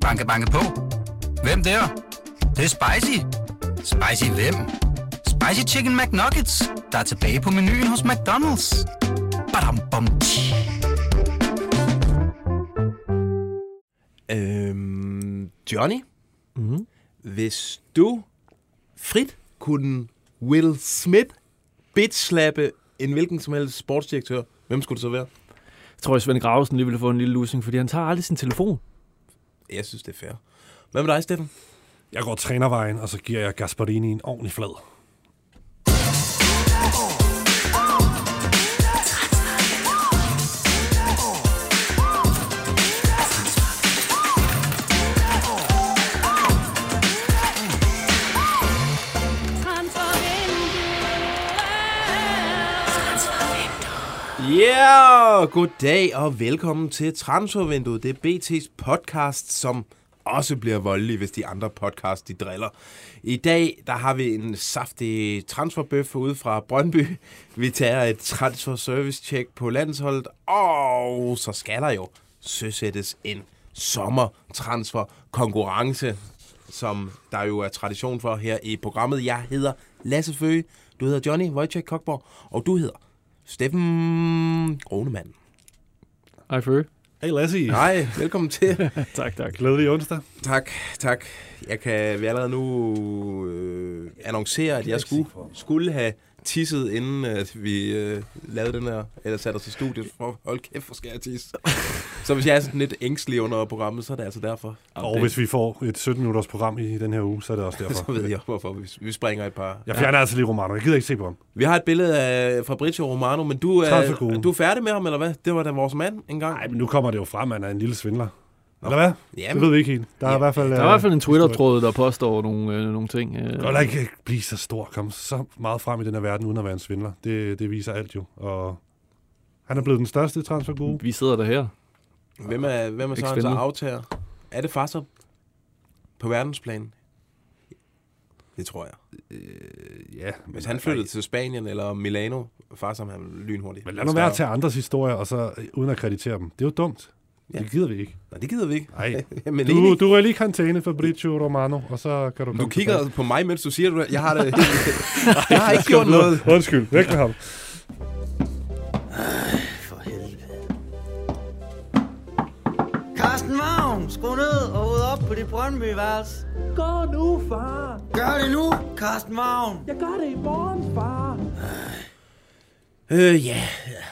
Banke, banke på. Hvem der? Det, det er spicy. Spicy hvem? Spicy Chicken McNuggets, der er tilbage på menuen hos McDonald's. Badum, bom, tji. Øhm, Johnny, Mm. hvis du frit kunne Will Smith bitch-slappe en hvilken som helst sportsdirektør, hvem skulle det så være? Jeg tror, at Svend Gravesen lige ville få en lille losing, fordi han tager aldrig sin telefon. Jeg synes, det er fair. Hvad med dig, Steffen? Jeg går trænervejen, og så giver jeg Gasparini en ordentlig flad. Ja, yeah, goddag og velkommen til Transfervinduet. Det er BT's podcast, som også bliver voldelig, hvis de andre podcasts de driller. I dag der har vi en saftig transferbøf ude fra Brøndby. Vi tager et transfer service check på landsholdet, og så skal der jo søsættes en sommertransfer konkurrence, som der jo er tradition for her i programmet. Jeg hedder Lasse Føge, du hedder Johnny Wojciech Kokborg, og du hedder Steffen Gronemann. Hej, Fø. Hey Lassie, Hej, velkommen til. tak, tak. glædelig onsdag. tak, tak. Jeg kan vi allerede nu øh, annoncere, at jeg skulle, skulle have tisset, inden at vi øh, lavede den her, eller satte os i studiet, for hold kæft, hvor skal jeg tisse. så hvis jeg er sådan lidt ængstelig under programmet, så er det altså derfor. Og hvis vi får et 17-minutters program i den her uge, så er det også så derfor. ved jeg, hvorfor vi, vi springer et par. Jeg fjerner altså lige Romano. Jeg gider ikke se på ham. Vi har et billede af Fabrizio Romano, men du er, du er færdig med ham, eller hvad? Det var da vores mand engang. Nej, men nu kommer det jo frem, at han er en lille svindler. Eller hvad? Det Jamen, ved vi ikke helt. Der er Ja. i hvert fald... Der er i hvert fald en Twitter-tråd, der påstår nogle, øh, nogle ting. Øh. Det kan ikke blive så stor, komme så meget frem i den her verden, uden at være en svindler. Det, det viser alt jo. Og han er blevet den største transferguru. Vi sidder der her. Hvem er, hvem er så hans aftager? Er det Fasser på verdensplan? Det tror jeg. Ja, Hvis han flyttede til Spanien eller Milano, Fasser han er lynhurtigt. Men lad nu være at tage andres historier, og så øh, uden at kreditere dem. Det er jo dumt. Ja. Det gider vi ikke. Nej, det gider vi ikke. Nej. Men Du, enig. du er lige i karantæne, Fabrizio Romano, og så kan du Du kigger tilbage. på mig, mens du siger det. Jeg har det. jeg har ikke gjort noget. Undskyld, væk med ham. For helvede. Carsten Vagn, skru ned og ryd op på dit Brøndby-værelse. Gå nu, far. Gør det nu, Carsten Vagn. Jeg gør det i morgen, far. Øh, ja,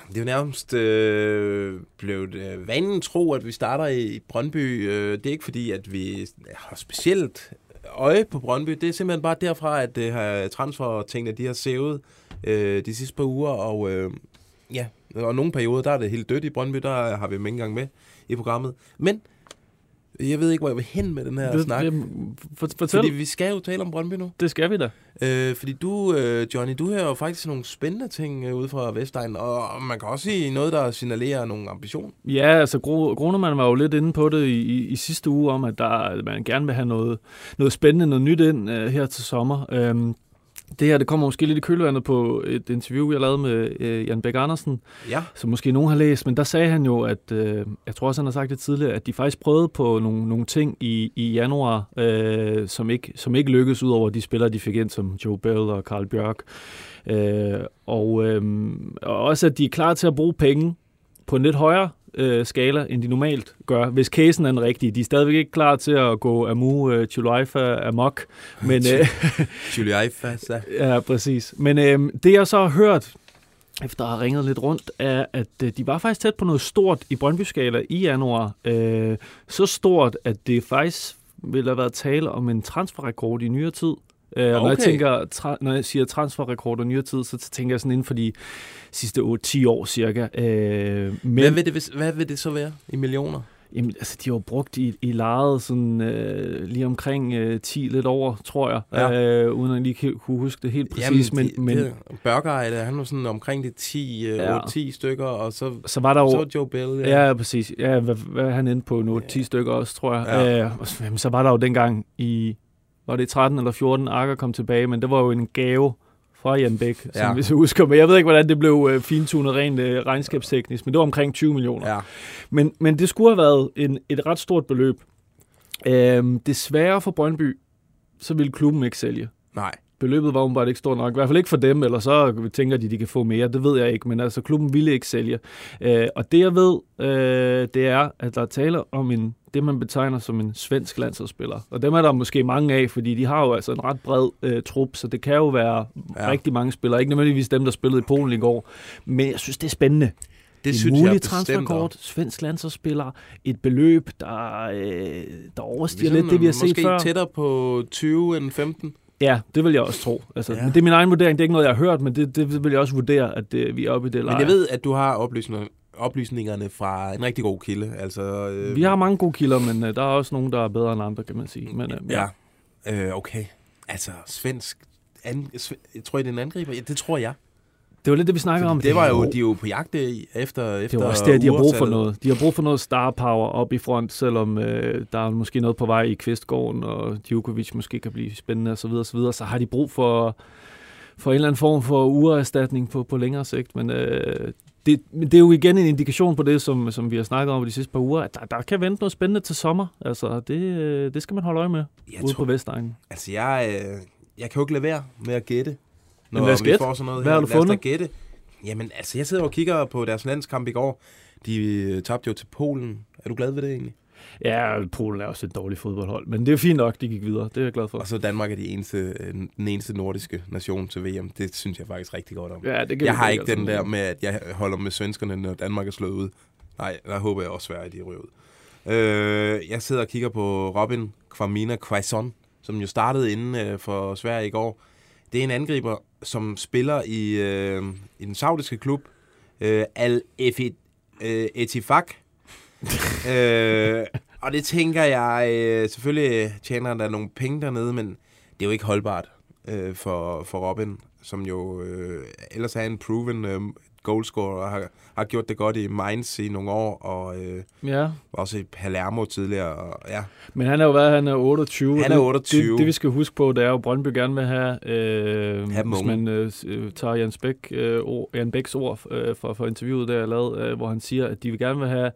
det er jo nærmest øh, blevet øh, vanen tro, at vi starter i Brøndby. Øh, det er ikke fordi, at vi har specielt øje på Brøndby. Det er simpelthen bare derfra, at øh, transfertingene transfer-tingene, de har sævet øh, de sidste par uger. Og øh, ja, og nogle perioder, der er det helt dødt i Brøndby. Der har vi dem ikke engang med i programmet. Men jeg ved ikke, hvor jeg vil hen med den her Det, snak. det, for, fortæl. Fordi vi skal jo tale om Brøndby nu. Det skal vi da. Øh, fordi du, øh, Johnny, du hører jo faktisk nogle spændende ting øh, ude fra Vestegn, og man kan også sige noget, der signalerer nogle ambitioner. Ja, altså Gro- Grunemann var jo lidt inde på det i, i, i sidste uge, om at, der, man gerne vil have noget, noget spændende, noget nyt ind uh, her til sommer. Um, det her, det kommer måske lidt i kølvandet på et interview, jeg lavede med uh, Jan Bæk Andersen, Ja. som måske nogen har læst, men der sagde han jo, at, øh, jeg tror også, han har sagt det tidligere, at de faktisk prøvede på nogle, nogle ting i, i januar, øh, som, ikke, som ikke lykkedes, ud over de spillere, de fik ind, som Joe Bell og Carl Bjørk. Øh, og, øh, og også, at de er klar til at bruge penge på en lidt højere øh, skala, end de normalt gør, hvis casen er den rigtige. De er stadigvæk ikke klar til at gå Amu øh, Chulaifa amok, men... Øh, Julie Fassa. Ja, præcis. Men øh, det jeg så har hørt, efter at have ringet lidt rundt, er, at øh, de var faktisk tæt på noget stort i Brøndby-skala i januar. Øh, så stort, at det faktisk ville have været tale om en transferrekord i nyere tid. Øh, okay. når, jeg tænker, tra- når jeg siger transferrekord i nyere tid, så tænker jeg sådan inden for de sidste 8-10 år cirka. Øh, men, Hvad vil, det, hvad vil det så være i millioner? Jamen, altså, de har brugt i, i lejet sådan øh, lige omkring øh, 10 lidt over, tror jeg, Ja. øh, uden at lige kunne huske det helt præcis. men, de, men det, Burger han var sådan omkring de 10, øh, Ja. 8-10 stykker, og så, så var der jo... så Joe Bell. Ja, ja præcis. Ja, hvad, hvad han inde på nu? 10 stykker også, tror jeg. Ja. Ja. Øh, og så- jamen, så var der jo dengang i, var det i 13 eller 14, Akker kom tilbage, men det var jo en gave fra Jan Bæk, som Ja. hvis jeg husker. Men jeg ved ikke, hvordan det blev øh, fintunet rent øh, regnskabsteknisk, men det var omkring 20 millioner. Ja. Men, men det skulle have været en, et ret stort beløb. Øhm, desværre for Brøndby, så ville klubben ikke sælge. Nej. Beløbet var åbenbart ikke stort nok. I hvert fald ikke for dem, eller så tænker de, de kan få mere. Det ved jeg ikke, men altså klubben ville ikke sælge. Øh, og det jeg ved, øh, det er, at der er tale om en, det, man betegner som en svensk landsholdsspiller. Og dem er der måske mange af, fordi de har jo altså en ret bred øh, trup, så det kan jo være Ja. rigtig mange spillere. Ikke nødvendigvis dem, der spillede i Polen i går. Men jeg synes, det er spændende. Det en synes mulig transferkort, svensk landsholdsspiller, et beløb, der, øh, der overstiger lidt det, vi har set måske før. tættere på 20 end 15. Ja, det vil jeg også tro. Altså, Ja. ja. men det er min egen vurdering. Det er ikke noget, jeg har hørt, men det, det vil jeg også vurdere, at det, vi er oppe i det leje. Men jeg ved, at du har oplysninger, oplysningerne fra en rigtig god kilde. Altså, øh, Vi har mange gode kilder, men uh, der er også nogen, der er bedre end andre, kan man sige. Men, uh, Ja. Øh, okay. Altså, svensk... An, sv- jeg tror I, det er en angriber? Ja, det tror jeg. Det var lidt det, vi snakkede om. Det var jo, de er jo på jagt efter, efter det var også det, de har brug for noget. De har brug for noget star power op i front, selvom øh, der er måske noget på vej i Kvistgården, og Djokovic måske kan blive spændende osv. Så, videre, så har de brug for, for en eller anden form for ugererstatning på, på længere sigt. Men øh, det, men det er jo igen en indikation på det, som, som vi har snakket om de sidste par uger, at der, der kan vente noget spændende til sommer. Altså, det, øh, det skal man holde øje med Jeg ude tror, på Vestegnen. Altså, jeg, øh, jeg kan jo ikke lade være med at gætte. Når os vi gætte. får sådan noget Hvad her. har du Lad fundet? gætte. Jamen, altså, jeg sidder og kigger på deres landskamp i går. De tabte jo til Polen. Er du glad ved det egentlig? Ja, Polen er også et dårligt fodboldhold, men det er fint nok, de gik videre. Det er jeg glad for. Og så Danmark er de eneste, øh, den eneste nordiske nation til VM. Det synes jeg faktisk rigtig godt om. Ja, det jeg har ikke den der med, at jeg holder med svenskerne, når Danmark er slået ud. Nej, der håber jeg også Sverige, at de ryger ud. Øh, jeg sidder og kigger på Robin Kwamina Quaison, som jo startede inden øh, for Sverige i går. Det er en angriber, som spiller i, øh, i den saudiske klub, øh, Al Efi, øh, Etifak. øh, og det tænker jeg, øh, selvfølgelig tjener der nogle penge dernede, men det er jo ikke holdbart øh, for, for Robin, som jo øh, ellers er en proven øh, goalscorer og har, har gjort det godt i Mainz i nogle år, og øh, Ja, også i Palermo tidligere. Og, ja. men han er jo hvad, han er 28. Han er Det- 28. Det, det, vi skal huske på, det er jo, Brøndby gerne vil have, øh, Have hvis man øh, øh, tager Jens, Bæk, øh, Jan Bæks ord øh, fra, fra interviewet, der jeg lavede, øh, hvor han siger, at de vil gerne vil have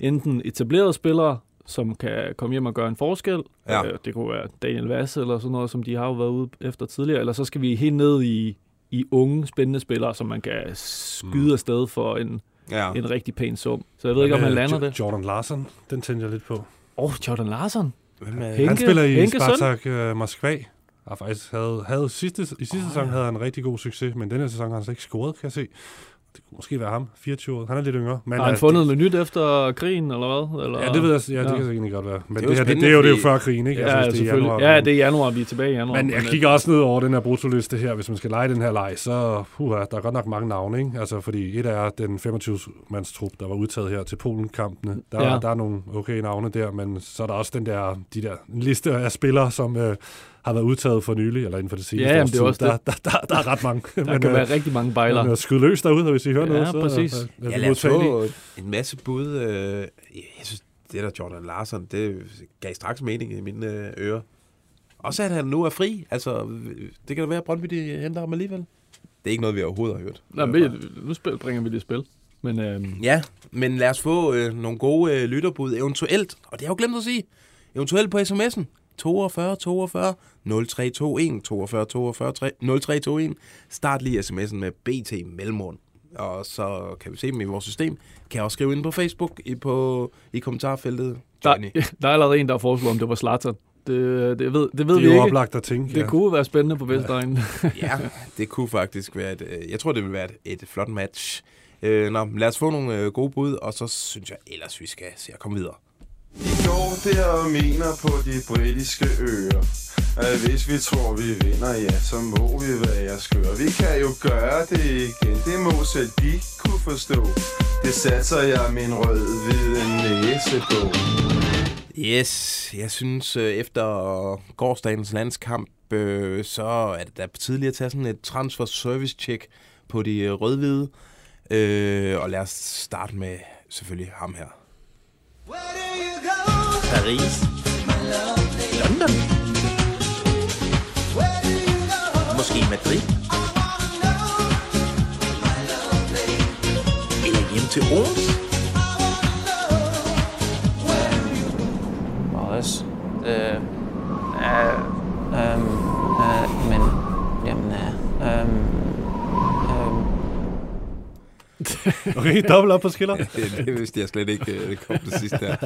enten etablerede spillere, som kan komme hjem og gøre en forskel. Ja. Øh, det kunne være Daniel Vasse eller sådan noget, som de har jo været ude efter tidligere. Eller så skal vi helt ned i, i unge, spændende spillere, som man kan skyde Mm. afsted for en, ja. en rigtig pæn sum. Så jeg ved ikke, om han lander Jo- det. Jordan Larsen, den tænder jeg lidt på. Åh, oh, Jordan Larsen. Hvem er, Henke- han spiller i Henkes søn? Spartak øh, Moskva. Og faktisk havde, havde sidste, i sidste sæson havde han en rigtig god succes, men denne sæson har han slet ikke scoret, kan jeg se. Det kunne måske være ham, 24 år. Han er lidt yngre. Men Har han fundet noget nyt efter krigen, eller hvad? Eller? Det, ja, det ved jeg, ja, det Ja. kan egentlig godt være. Men Det det, er jo det, her, det, det, er jo, det er jo før krigen, ikke? Ja, hvis det er selvfølgelig. januar, ja, men- det er januar, vi er tilbage i januar. Men jeg øh, kigger også ned over den her brutoliste her. Hvis man skal lege den her leg, så puha, der er godt nok mange navne. Ikke? Altså, fordi et er den 25-mands trup, der var udtaget her til Polen-kampene. Der, Ja. ja. der er nogle okay navne der, men så er der også den der, de der en liste af spillere, som øh, har været udtaget for nylig, eller inden for det seneste Ja, jamen, det er også der, der, der, der, er ret mange. Der men, kan øh, være rigtig mange bejlere. men, øh, skyd løs derude, hvis I hører Ja, noget, så præcis. øh, er Ja, lad os få en masse bud. Øh, jeg synes, det der Jordan Larsen, det gav straks mening i mine øh, ører. Også at han nu er fri. Altså, det kan da være, at Brøndby de henter ham alligevel. Det er ikke noget, vi overhovedet har hørt. Nå, men, nu spil, bringer vi det i spil. Men øhm, Ja, men lad os få øh, nogle gode øh, lytterbud eventuelt. Og det har jeg jo glemt at sige. Eventuelt på sms'en. 42 42 0321 42 42 3 0321. Start lige sms'en med BT Mellemrum. Og så kan vi se dem i vores system. Kan jeg også skrive ind på Facebook i, på, i kommentarfeltet. der, Johnny. der er allerede en, der foreslår, om det var Zlatan. Det, det ved, det ved Det vi ikke. oplagt at tænke. Det ja. kunne være spændende på Vestegnen. Ja, det kunne faktisk være et, øh, jeg tror, det vil være et, et flot match. Øh, nå, lad os få nogle øh, gode bud, og så synes jeg ellers, vi skal se at komme videre. I går der og mener på de britiske øer At hvis vi tror vi vinder, ja så må vi være skøre Vi kan jo gøre det igen, det må selv de kunne forstå Det satser jeg min rød-hvide næse på Yes, jeg synes øh, efter gårdsdagens landskamp, øh, så er det da på tide lige at tage sådan et transfer service check på de rødhvide. Øh, og lad os starte med selvfølgelig ham her. Paris, London, måske Madrid, eller hjem til Aarhus. Også, øh, øh, øh, øh, men, jamen, øh, øh Okay, dobbelt op på skiller. det, det vidste jeg slet ikke, øh, det kom til sidst der.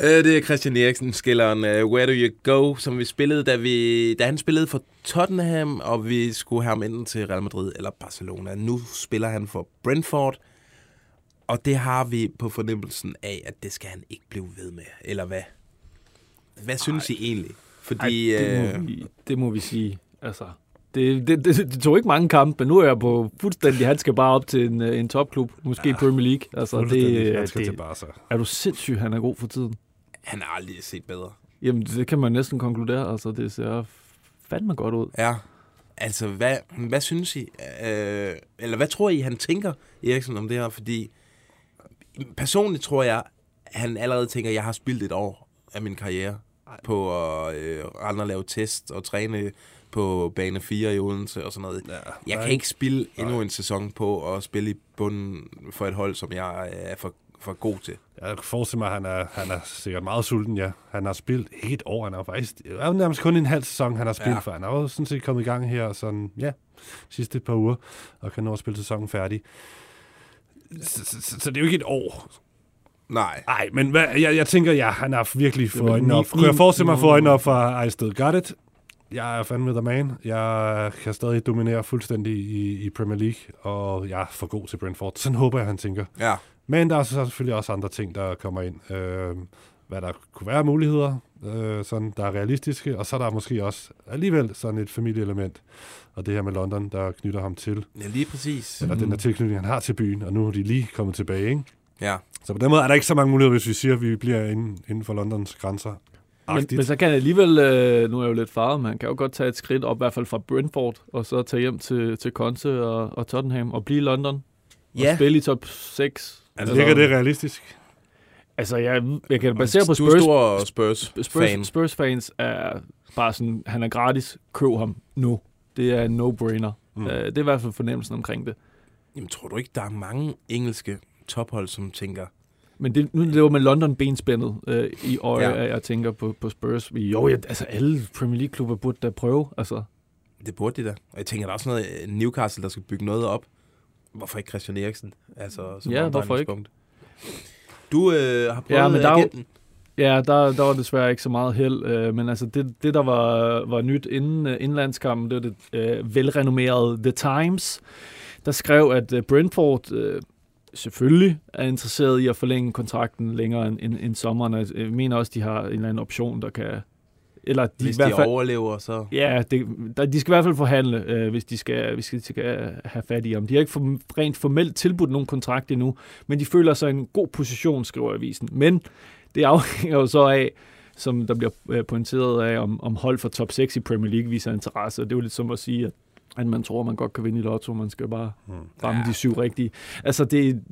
Øh, det er Christian Eriksen, skilleren uh, Where Do You Go, som vi spillede, da, vi, da han spillede for Tottenham, og vi skulle have ham enten til Real Madrid eller Barcelona. Nu spiller han for Brentford, og det har vi på fornemmelsen af, at det skal han ikke blive ved med. Eller hvad? Hvad synes I egentlig? Fordi... Ej, det, øh, må vi, det må vi sige. Altså, det, det, det, det tog ikke mange kampe, men nu er jeg på fuldstændig, han skal bare op til en, øh, en topklub, måske ja, Premier League. Altså, det, Han skal til det, Barca. er du sindssyg, han er god for tiden? han har aldrig set bedre. Jamen, det kan man næsten konkludere. Altså, det ser fandme godt ud. Ja. Altså, hvad, hvad synes I? Øh, eller hvad tror I, han tænker, Eriksen, om det her? Fordi personligt tror jeg, han allerede tænker, at jeg har spildt et år af min karriere på at øh, rende og lave test og træne på bane 4 i Odense og sådan noget. Ja, Jeg nej. kan ikke spille endnu en sæson på at spille i bunden for et hold, som jeg er for, for god til. Jeg kan forestille mig, at han er, han er sikkert meget sulten, ja. Han har spillet ikke et år, han har faktisk... Det er nærmest kun en halv sæson, han har spillet Ja. for. Han er jo sådan set kommet i gang her, sådan, ja, sidste et par uger, og kan nå at spille sæsonen færdig. Så, så, så, så det er jo ikke et år. Nej. Nej, men hvad, jeg, jeg tænker, ja, han har virkelig fået øjnene op. Kunne jeg forestille mig at få øjnene op for I still got it? Jeg er fandme the man. Jeg kan stadig dominere fuldstændig i, i Premier League, og jeg er for god til Brentford. Sådan håber jeg, han tænker. Ja. Men der er så selvfølgelig også andre ting, der kommer ind. Øh, hvad der kunne være muligheder, øh, sådan, der er realistiske, og så er der måske også alligevel sådan et familieelement, og det her med London, der knytter ham til, Ja, lige præcis. eller den der tilknytning, han har til byen, og nu er de lige kommet tilbage, ikke? Ja. Så på den måde er der ikke så mange muligheder, hvis vi siger, at vi bliver inden, inden for Londons grænser. Men, men så kan han alligevel, øh, nu er jeg jo lidt farvet, men han kan jo godt tage et skridt op, i hvert fald fra Brentford, og så tage hjem til, til Conte og, og Tottenham, og blive i London, Ja. og spille i top 6. altså, Ligger det realistisk? Altså, jeg, jeg kan basere på Du er Spurs, stor Spurs-fan. Spurs, Spurs fans er bare sådan, han er gratis, køb ham nu. Det er en no-brainer. Mm. Uh, det er i hvert fald fornemmelsen omkring det. Jamen, tror du ikke, der er mange engelske tophold, som tænker, Men det, nu det var med London benspændet øh, i øje, Ja. jeg tænker på, på Spurs. Jo, ja, altså alle Premier League-klubber burde da prøve. Altså, det burde de da. Og jeg tænker, der er også noget øh, Newcastle, der skal bygge noget op. Hvorfor ikke Christian Eriksen? Altså, som Ja, hvorfor ikke? Du øh, har prøvet Ja, men der er jo- agenten. Ja, der, der var desværre ikke så meget held, øh, men altså det, det der var, var nyt inden øh, indlandskampen, det var det øh, velrenommerede The Times, der skrev, at øh, Brentford øh, selvfølgelig er interesseret i at forlænge kontrakten længere end, end, end sommeren. Jeg mener også, de har en eller anden option, der kan... Eller de Hvis i hvert de fald, overlever, så... Ja, det, der, de skal i hvert fald forhandle, øh, hvis, de skal, hvis de skal have fat i ham. De har ikke for, rent formelt tilbudt nogen kontrakt endnu, men de føler sig i en god position, skriver avisen. Men det afhænger jo så af, som der bliver øh, pointeret af, om, om hold for top 6 i Premier League viser interesse. Og det er jo lidt som at sige, at, at man tror, man godt kan vinde i lotto, man skal bare Hmm. ramme Ja. de syv rigtige. Altså, det,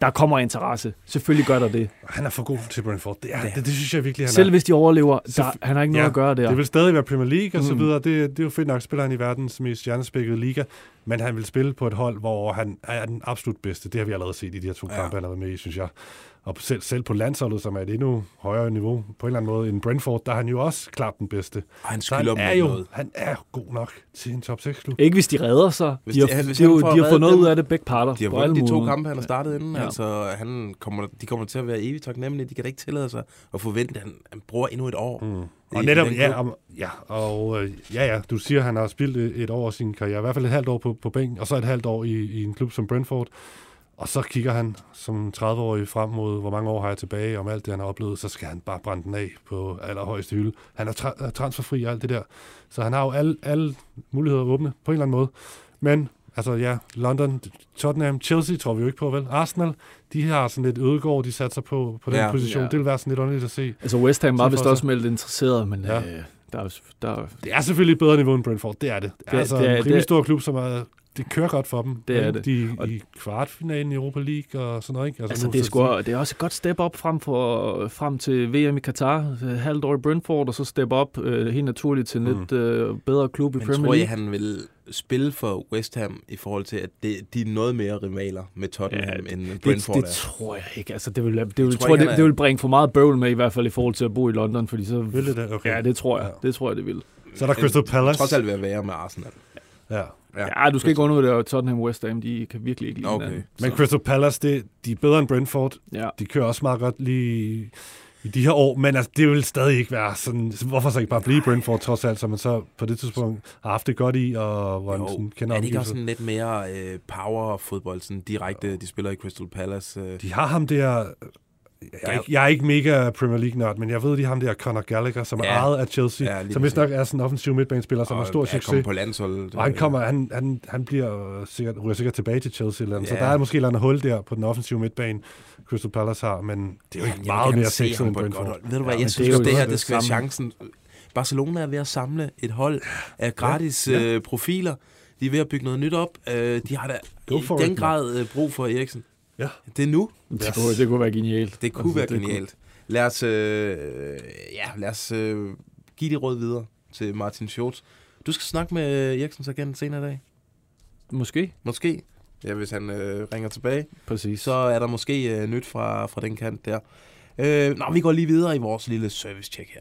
der kommer interesse. Selvfølgelig gør der det. Han er for god til Brentford. Det, er, det, det synes jeg virkelig, han Selv er. hvis de overlever, der, han har ikke noget Ja, at gøre der. Det vil stadig være Premier League og så Mm. videre. Det, det er jo fedt nok, spiller han i verdens mest stjernespækkede liga. Men han vil spille på et hold, hvor han er den absolut bedste. Det har vi allerede set i de her to Ja. kampe, han har været med i, synes jeg. Og selv, selv på landsholdet, som er et endnu højere niveau på en eller anden måde end Brentford, der er han jo også klart den bedste. Og han han er jo noget. han er god nok til en top 6-klub. Ikke hvis de redder sig. Hvis de har, de- hvis de, de, får har fået noget dem- ud af det begge parter. De har vundet de to kampe, han har startet inden. Ja. Altså, han kommer, de kommer til at være evigt taknemmelige. De kan da ikke tillade sig at forvente, at han, han bruger endnu et år. Mm. Og i netop, ja, om, ja, og øh, ja, ja, du siger, at han har spillet et, et år af sin karriere, i hvert fald et halvt år på, på bænken, og så et halvt år i, i en klub som Brentford. Og så kigger han som 30-årig frem mod, hvor mange år har jeg tilbage om alt det, han har oplevet, så skal han bare brænde den af på allerhøjeste hylde. Han er tra- transferfri og alt det der. Så han har jo alle, alle muligheder åbne på en eller anden måde. Men, altså ja, London, Tottenham, Chelsea tror vi jo ikke på, vel? Arsenal, de har sådan lidt ødegård, de satser på, på den Ja. position. Ja. Det vil være sådan lidt underligt at se. Altså West Ham var vist også meldt interesseret, men Ja. øh, der er, der, er- Det er selvfølgelig et bedre niveau end Brentford, det er det. Det er, Det- altså det er- en rimelig det- stor klub, som er, det kører godt for dem. Det er det. De er Og- i kvartfinalen i Europa League og sådan noget, ikke? altså nu- det, er så- sgu, det er også et godt step op frem, for, frem til VM i Katar. Halvt år i Brentford, og så step op øh, helt naturligt til en Mm. lidt øh, bedre klub i Men Premier tror I, League. han vil spille for West Ham i forhold til, at det, de er noget mere rivaler med Tottenham Ja, end Det, Brentford det er? tror jeg ikke. Altså, det vil, det vil, tror tror ikke, det, det vil bringe for meget bøvl med, i hvert fald i forhold til at bo i London, fordi så... Vil det det? Okay. Ja, det tror jeg. Ja. Det tror jeg, det vil. Så er der Crystal Palace. Trods alt ved at være med Arsenal. Ja. Ja. Ja, du skal ikke undervurdere Tottenham West Ham. De kan virkelig ikke lide Okay. hinanden. Men Crystal Palace, det, de er bedre end Brentford. ja. De kører også meget godt lige i de her år, men altså, det vil stadig ikke være sådan... Hvorfor så ikke bare blive Brentford, trods alt, som man så på det tidspunkt har haft det godt i, og hvor man sådan kender er det ikke også sådan lidt mere øh, power-fodbold, sådan direkte, de spiller i Crystal Palace? Øh. De har ham der... Jeg er, ikke, jeg er ikke mega Premier League-nørd, men jeg ved, de har ham der Conor Gallagher, som Ja. er ejet af Chelsea, Ja, lige som vist nok er sådan en offensiv midtbanespiller, som har stor succes. kommer på landsholdet. Og han, kommer, han, han, han bliver øh, sikkert, ryger sikkert tilbage til Chelsea. Eller andet. Så Ja. der er måske et eller andet hul der på den offensive midtbane, Crystal Palace har, men det er jo Jamen, ikke vil meget mere se sexet end Brentford. Ved du hvad, Ja, jeg synes, det det her det skal være chancen. Barcelona er ved at samle et hold af gratis Ja. øh, profiler. De er ved at bygge noget nyt op. Øh, de har da i den grad øh, brug for Eriksen. Ja. Det er nu. Det, kunne, det kunne være genialt. Det kunne Altså, være det kunne- genialt. Lad os, øh, ja, lad os øh, give de råd videre til Martin Schultz. Du skal snakke med Eriksens agent senere i dag. Måske. Måske. Ja, hvis han øh, ringer tilbage. Præcis. Så er der måske øh, nyt fra, fra den kant der. Øh, nå, vi går lige videre i vores lille service-check her.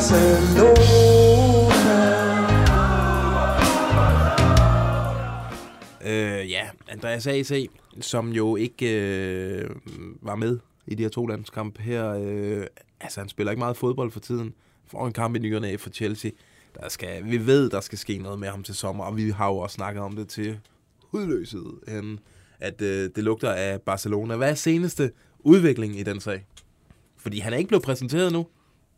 Barcelona Øh, ja, Andreas A.C., som jo ikke øh, var med i de her to landskamp her. Øh, altså, han spiller ikke meget fodbold for tiden. Får en kamp i nyerne af for Chelsea. Der skal, vi ved, der skal ske noget med ham til sommer, og vi har jo også snakket om det til hudløshed, at øh, det lugter af Barcelona. Hvad er seneste udvikling i den sag? Fordi han er ikke blevet præsenteret nu.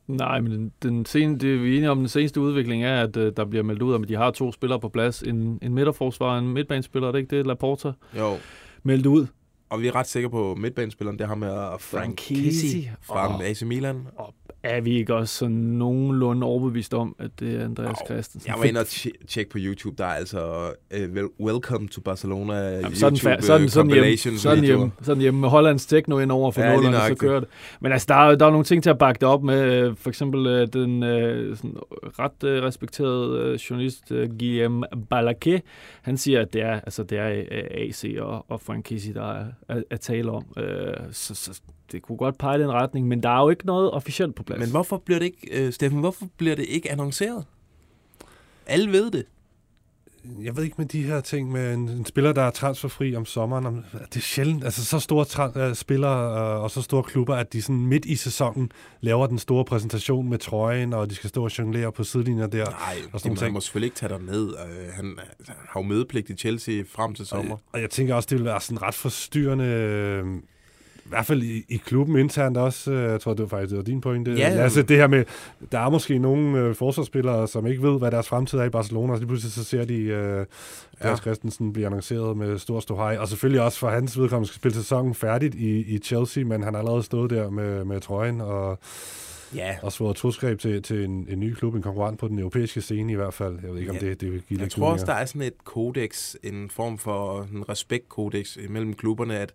Nej, men den, den sen, det, vi er enige om, den seneste udvikling er, at uh, der bliver meldt ud om, at de har to spillere på plads. En, en midterforsvar og en midtbanespiller, er det ikke det? Laporta Jo, meldt ud. og vi er ret sikre på midtbanespilleren, det har med Frank Kessie. fra. AC Milan. Er vi ikke også sådan nogenlunde overbevist om, at det er Andreas Au. Christensen? Jeg var inde og tje- tjekke på YouTube, der er altså uh, Welcome to Barcelona Jamen, sådan, YouTube sådan, øh, sådan, sådan hjemme med Hollands techno ind over for Ja, nålerne, så kører det. Men altså, der er, der er nogle ting til at bakke det op med. For eksempel øh, den øh, sådan ret øh, respekterede journalist øh, Guillaume Balaké, han siger, at det er, altså, det er AC og, og Frank Kessie, der er, er tale om. Øh, så, så det kunne godt pege i den retning, men der er jo ikke noget officielt på plads. Men hvorfor bliver det ikke, uh, Steffen, hvorfor bliver det ikke annonceret? Alle ved det. Jeg ved ikke med de her ting med en, en spiller, der er transferfri om sommeren. Om, det er sjældent. Altså så store tra- uh, spillere uh, og så store klubber, at de sådan midt i sæsonen laver den store præsentation med trøjen, og de skal stå og jonglere på sidelinjer der. Nej, og sådan man ting. må selvfølgelig ikke tage dig ned. Uh, han, han har jo mødepligt i Chelsea frem til sommer. Og, og jeg tænker også, det vil være sådan ret forstyrrende, øh, i hvert fald i, i klubben internt også. øh, Jeg tror, det var faktisk det var din pointe. Ja. Altså det her med, der er måske nogle øh, forsvarsspillere, som ikke ved, hvad deres fremtid er i Barcelona, og så lige pludselig så ser de øh, Ja. Lars Christensen blive annonceret med stor ståhej. Og selvfølgelig også for hans vedkommende skal spille sæsonen færdigt i, i Chelsea, men han har allerede stået der med, med trøjen og Ja, også fået troskab til, til en, en ny klub, en konkurrent på den europæiske scene i hvert fald. Jeg ved ikke, om Ja. det, det vil give jeg tror også, der er sådan et kodex, en form for en respektkodex mellem klubberne, at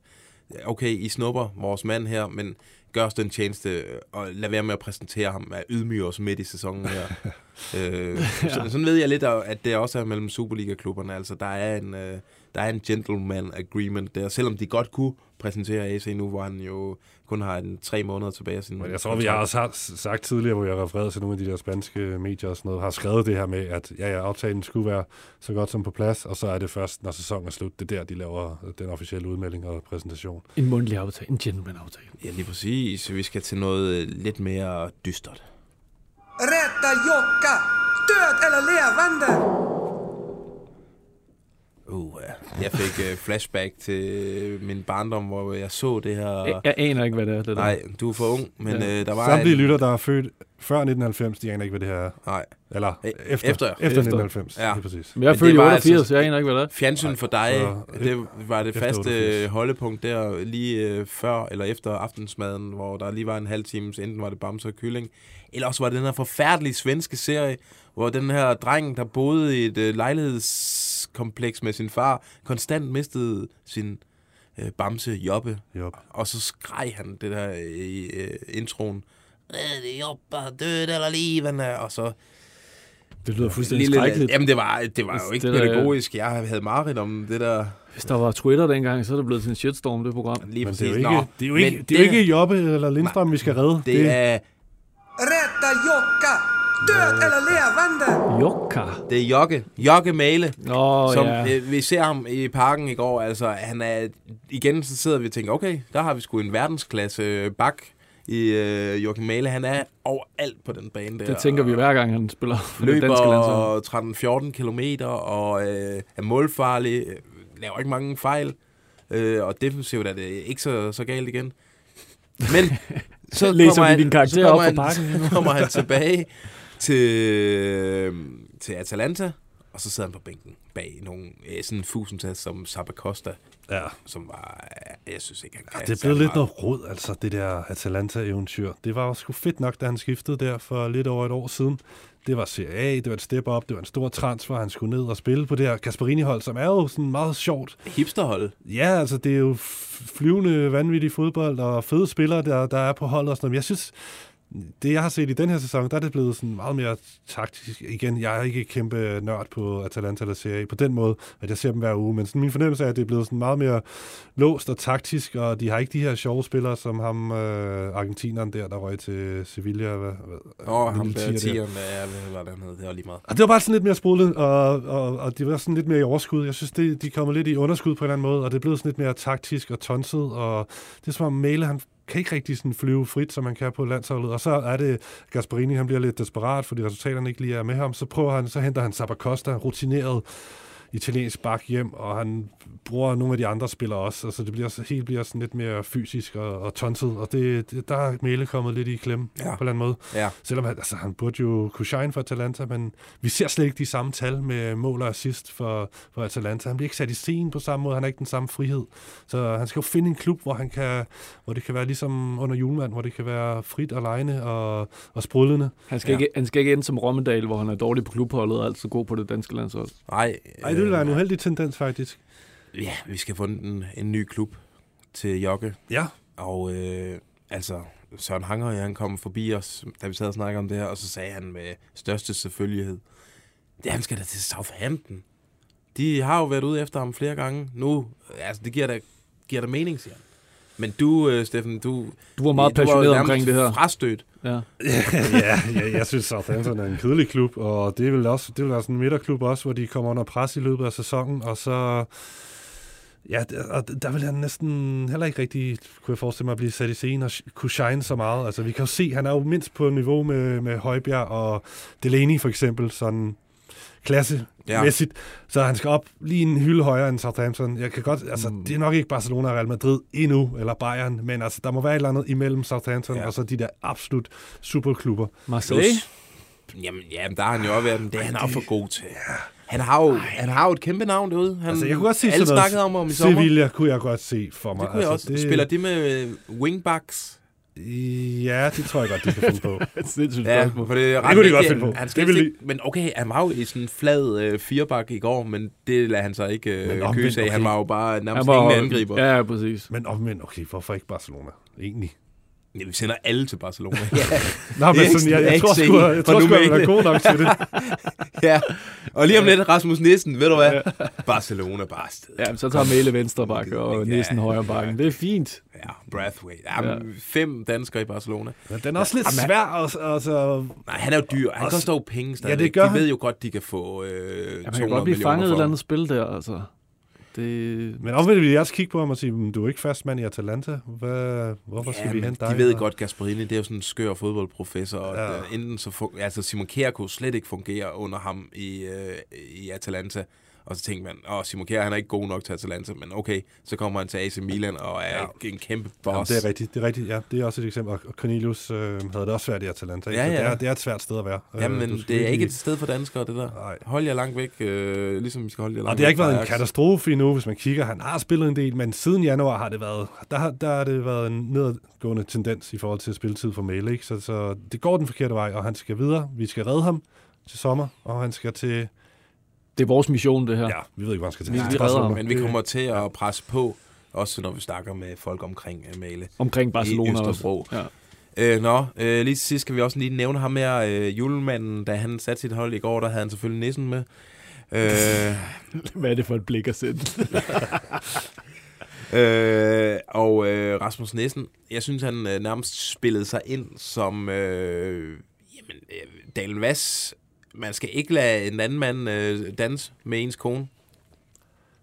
okay, I snupper vores mand her, men gør os den tjeneste, og lad være med at præsentere ham, at ydmyge os midt i sæsonen her. øh, så, sådan ved jeg lidt, at det også er mellem Superliga-klubberne. Altså, der er en, øh, der er en gentleman agreement der, selvom de godt kunne præsentere AC nu, hvor han jo kun har en tre måneder tilbage af sin Men jeg tror, vi har også har sagt tidligere, hvor jeg har refereret til nogle af de der spanske medier og sådan noget, har skrevet det her med, at ja, ja, aftalen skulle være så godt som på plads, og så er det først, når sæsonen er slut, det er der, de laver den officielle udmelding og præsentation. En mundtlig aftale, en gentleman-aftale. Ja, lige præcis. Vi skal til noget øh, lidt mere dystert. Rädda Jokka! Död eller levande! Uh, jeg fik uh, flashback til min barndom, hvor jeg så det her... Jeg, jeg aner ikke, hvad det er. Det der. Nej, du er for ung, men Ja. uh, der var Samtlige en... lytter, der er født før 1990, de aner ikke, hvad det her er. Nej, Eller E- efter, efter. efter, efter Efter. 1990, Ja. lige præcis. Men jeg er født i var 88, altså- jeg aner ikke, hvad det er. fjernsyn for dig, så- det var det efter faste 88. holdepunkt der lige uh, før eller efter aftensmaden, hvor der lige var en halv time, så enten var det Bamse og Kylling, eller også var det den her forfærdelige svenske serie, hvor den her dreng, der boede i et uh, lejlighedskompleks med sin far, konstant mistede sin øh, Bamse Jobbe, Job. og så skreg han det der i øh, introen. "Øh, det Jobbe, død eller levende, og så... Det lyder fuldstændig skrækkeligt. Jamen, det var, det var jo ikke Det der- pædagogisk. Jeg havde mareridt om det der Hvis der var Twitter dengang, så er det blevet til en shitstorm, det program. lige Men præcis. det er jo ikke, Nå, det er jo ikke, det er jo ikke Jobbe eller Lindstrøm, vi skal redde. Det er, Rädda Jokka! Död eller levande! Jokka. det er Jokke. Jokke Male. Nå, som ja. øh, vi ser ham i parken i går, altså han er, igen så sidder vi og tænker, okay, der har vi sgu en verdensklasse bak i øh, Joachim Male. Han er overalt på den bane der. Det tænker vi hver gang, han spiller for det danske løber 13-14 kilometer og øh, er målfarlig, øh, laver ikke mange fejl, øh, og defensivt er det ikke så, så galt igen. Men så Læser vi han, din karakter op han, parken Så kommer han tilbage til, øh, til Atalanta, og så sidder han på bænken bag nogle øh, sådan en fusentas som Sabacosta, Ja. som var, øh, jeg synes ikke, han kan Det er særlig blevet lidt noget råd, altså, det der Atalanta-eventyr. Det var jo sgu fedt nok, da han skiftede der for lidt over et år siden. Det var Serie A, det var et step up, det var en stor transfer, han skulle ned og spille på det her Gasparini-hold, som er jo sådan meget sjovt. Hipsterhold. Ja, altså det er jo flyvende, vanvittig fodbold og fede spillere, der, der er på holdet og sådan noget. Men jeg synes, det jeg har set i den her sæson, der er det blevet sådan meget mere taktisk. Igen, jeg er ikke kæmpe nørd på Atalanta eller Serie på den måde, at jeg ser dem hver uge, men sådan min fornemmelse er, at det er blevet sådan meget mere låst og taktisk, og de har ikke de her sjove spillere, som ham øh, argentineren der, der røg til Sevilla. Åh, oh, ham der tiger tieren, der, hvad det, han hed? Det var lige meget. og det var bare sådan lidt mere sprudlet, og, og, og de var sådan lidt mere i overskud. Jeg synes, det, de kommer lidt i underskud på en eller anden måde, og det er blevet sådan lidt mere taktisk og tonset, og det er som om Mæle, han kan ikke rigtig sådan flyve frit, som man kan på landsholdet. Og så er det Gasparini, han bliver lidt desperat, fordi resultaterne ikke lige er med ham. Så prøver han, så henter han Sabacosta, rutineret italiensk bak hjem, og han bruger nogle af de andre spillere også. Altså det bliver helt bliver sådan lidt mere fysisk og, og tonset, og det, det, der er Mæle kommet lidt i klemme Ja. på en eller anden måde. Ja. Selvom han, altså, han burde jo kunne shine for Atalanta, men vi ser slet ikke de samme tal med mål og assist for, for Atalanta. Han bliver ikke sat i scenen på samme måde, han har ikke den samme frihed. Så han skal jo finde en klub, hvor, han kan, hvor det kan være ligesom under julemand, hvor det kan være frit og lejende og, og sprudlende. Han skal, Ja. ikke, han skal ikke ende som Rommedal, hvor han er dårlig på klubholdet og altid god på det danske landshold. Nej, Ej, det vil være en øh, uheldig tendens, faktisk. Ja, vi skal få en, en ny klub til Jokke. Ja, Og øh, altså, Søren Hanger, han kom forbi os, da vi sad og snakkede om det her, og så sagde han med største selvfølgelighed, det han skal da til Southampton. De har jo været ude efter ham flere gange. Nu, altså det giver da, giver da mening, siger han. Men du, øh, Steffen, du... Du var meget du passioneret nærmest omkring det her. Frastødt. Ja. ja, ja, jeg synes, Southampton er en kedelig klub, og det vil også det vil være sådan en midterklub også, hvor de kommer under pres i løbet af sæsonen, og så... Ja, og der vil han næsten heller ikke rigtig, kunne jeg forestille mig, at blive sat i scenen og kunne shine så meget. Altså, vi kan jo se, han er jo mindst på niveau med, med Højbjerg og Delaney for eksempel, sådan klassemæssigt. Ja. Så han skal op lige en hylde højere end Southampton. Jeg kan godt, altså, Mm. det er nok ikke Barcelona og Real Madrid endnu, eller Bayern, men altså, der må være et eller andet imellem Southampton Ja. og så de der absolut superklubber. Marseille? Jamen, jamen, der har han jo også været, men det er han også for god til. Han har jo, han har jo et kæmpe navn derude. Han, Altså, jeg kunne godt se alle sådan noget snakkede om ham i sommer. Sevilla kunne jeg godt se for mig. Det kunne jeg også. altså, Spiller de med øh, wingbacks? Ja, det tror jeg godt, de kan finde på. Sindssygt Ja, for det, er ret kunne de godt finde på. Han skal Det vil ikke, men okay, han var jo i sådan en flad øh, firebak i går, men det lader han sig ikke Men øh, kyse af. Han okay. var jo bare nærmest Han var, ingen angriber. Ja. Ja, ja, præcis. Men omvendt, okay, hvorfor ikke Barcelona? Egentlig. Ja, vi sender alle til Barcelona. Nå, men sådan, jeg, jeg, tror sgu, jeg, jeg tror sgu, jeg være god nok til det. ja. Og lige om lidt, Rasmus Nissen, ved du hvad? Barcelona bare afsted. Ja, så tager Mæle venstre bakke og Ja. Nissen højre bakken. Det er fint. Ja, Brathwaite. Ja, ja. Fem danskere i Barcelona. Men den er også lidt svær. Altså, altså, Nej, han er jo dyr. Han Også- koster jo penge stadig. det gør De ved jo godt, de kan få øh, Ja, 200 man kan godt blive fanget i et eller andet spil der, altså. Det, men omvendt vil jeg også kigge på ham og sige, "Men du er ikke fast mand i Atalanta. Hvad, hvorfor skal Ja, vi men hente dig? de ved Og- godt, Gasparini, det er jo sådan en skør fodboldprofessor, og ja. enten så fun- altså Simon Kjær kunne slet ikke fungere under ham i, øh, i Atalanta, og så tænkte man, åh, Simon Kjær, han er ikke god nok til Atalanta, men okay, så kommer han til AC Milan og er ja. en kæmpe Jamen, boss. det er rigtigt, det er rigtigt. Ja, det er også et eksempel. Og Cornelius øh, havde det også svært i Atalanta. ikke? Ja, Så ja. Det, er, det er et svært sted at være. Jamen, Øh, men du skal det er ikke et sted for danskere, det der. Nej. Hold jer langt væk, øh, ligesom vi skal holde jer langt Og det har ikke været en katastrofe endnu, hvis man kigger. Han har spillet en del, men siden januar har det været, der, har- der har det været en nedadgående tendens i forhold til spilletid for Mæle. Ikke? Så, så det går den forkerte vej, og han skal videre. Vi skal redde ham til sommer, og han skal til... det er vores mission, det her. Ja, vi ved ikke, han skal til. Vi- vi redder ham, Men vi kommer til at presse på, Også når vi snakker med folk omkring uh, Male. Omkring Barcelona I også. Ja. Øh, nå, øh, lige til sidst skal vi også lige nævne ham her, øh, julemanden, da han satte sit hold i går, der havde han selvfølgelig nissen med. Øh, Hvad er det for et blik at sætte? øh, og øh, Rasmus Nissen, jeg synes, han øh, nærmest spillede sig ind som øh, jamen, øh, Dalen Vass. Man skal ikke lade en anden mand øh, danse med ens kone.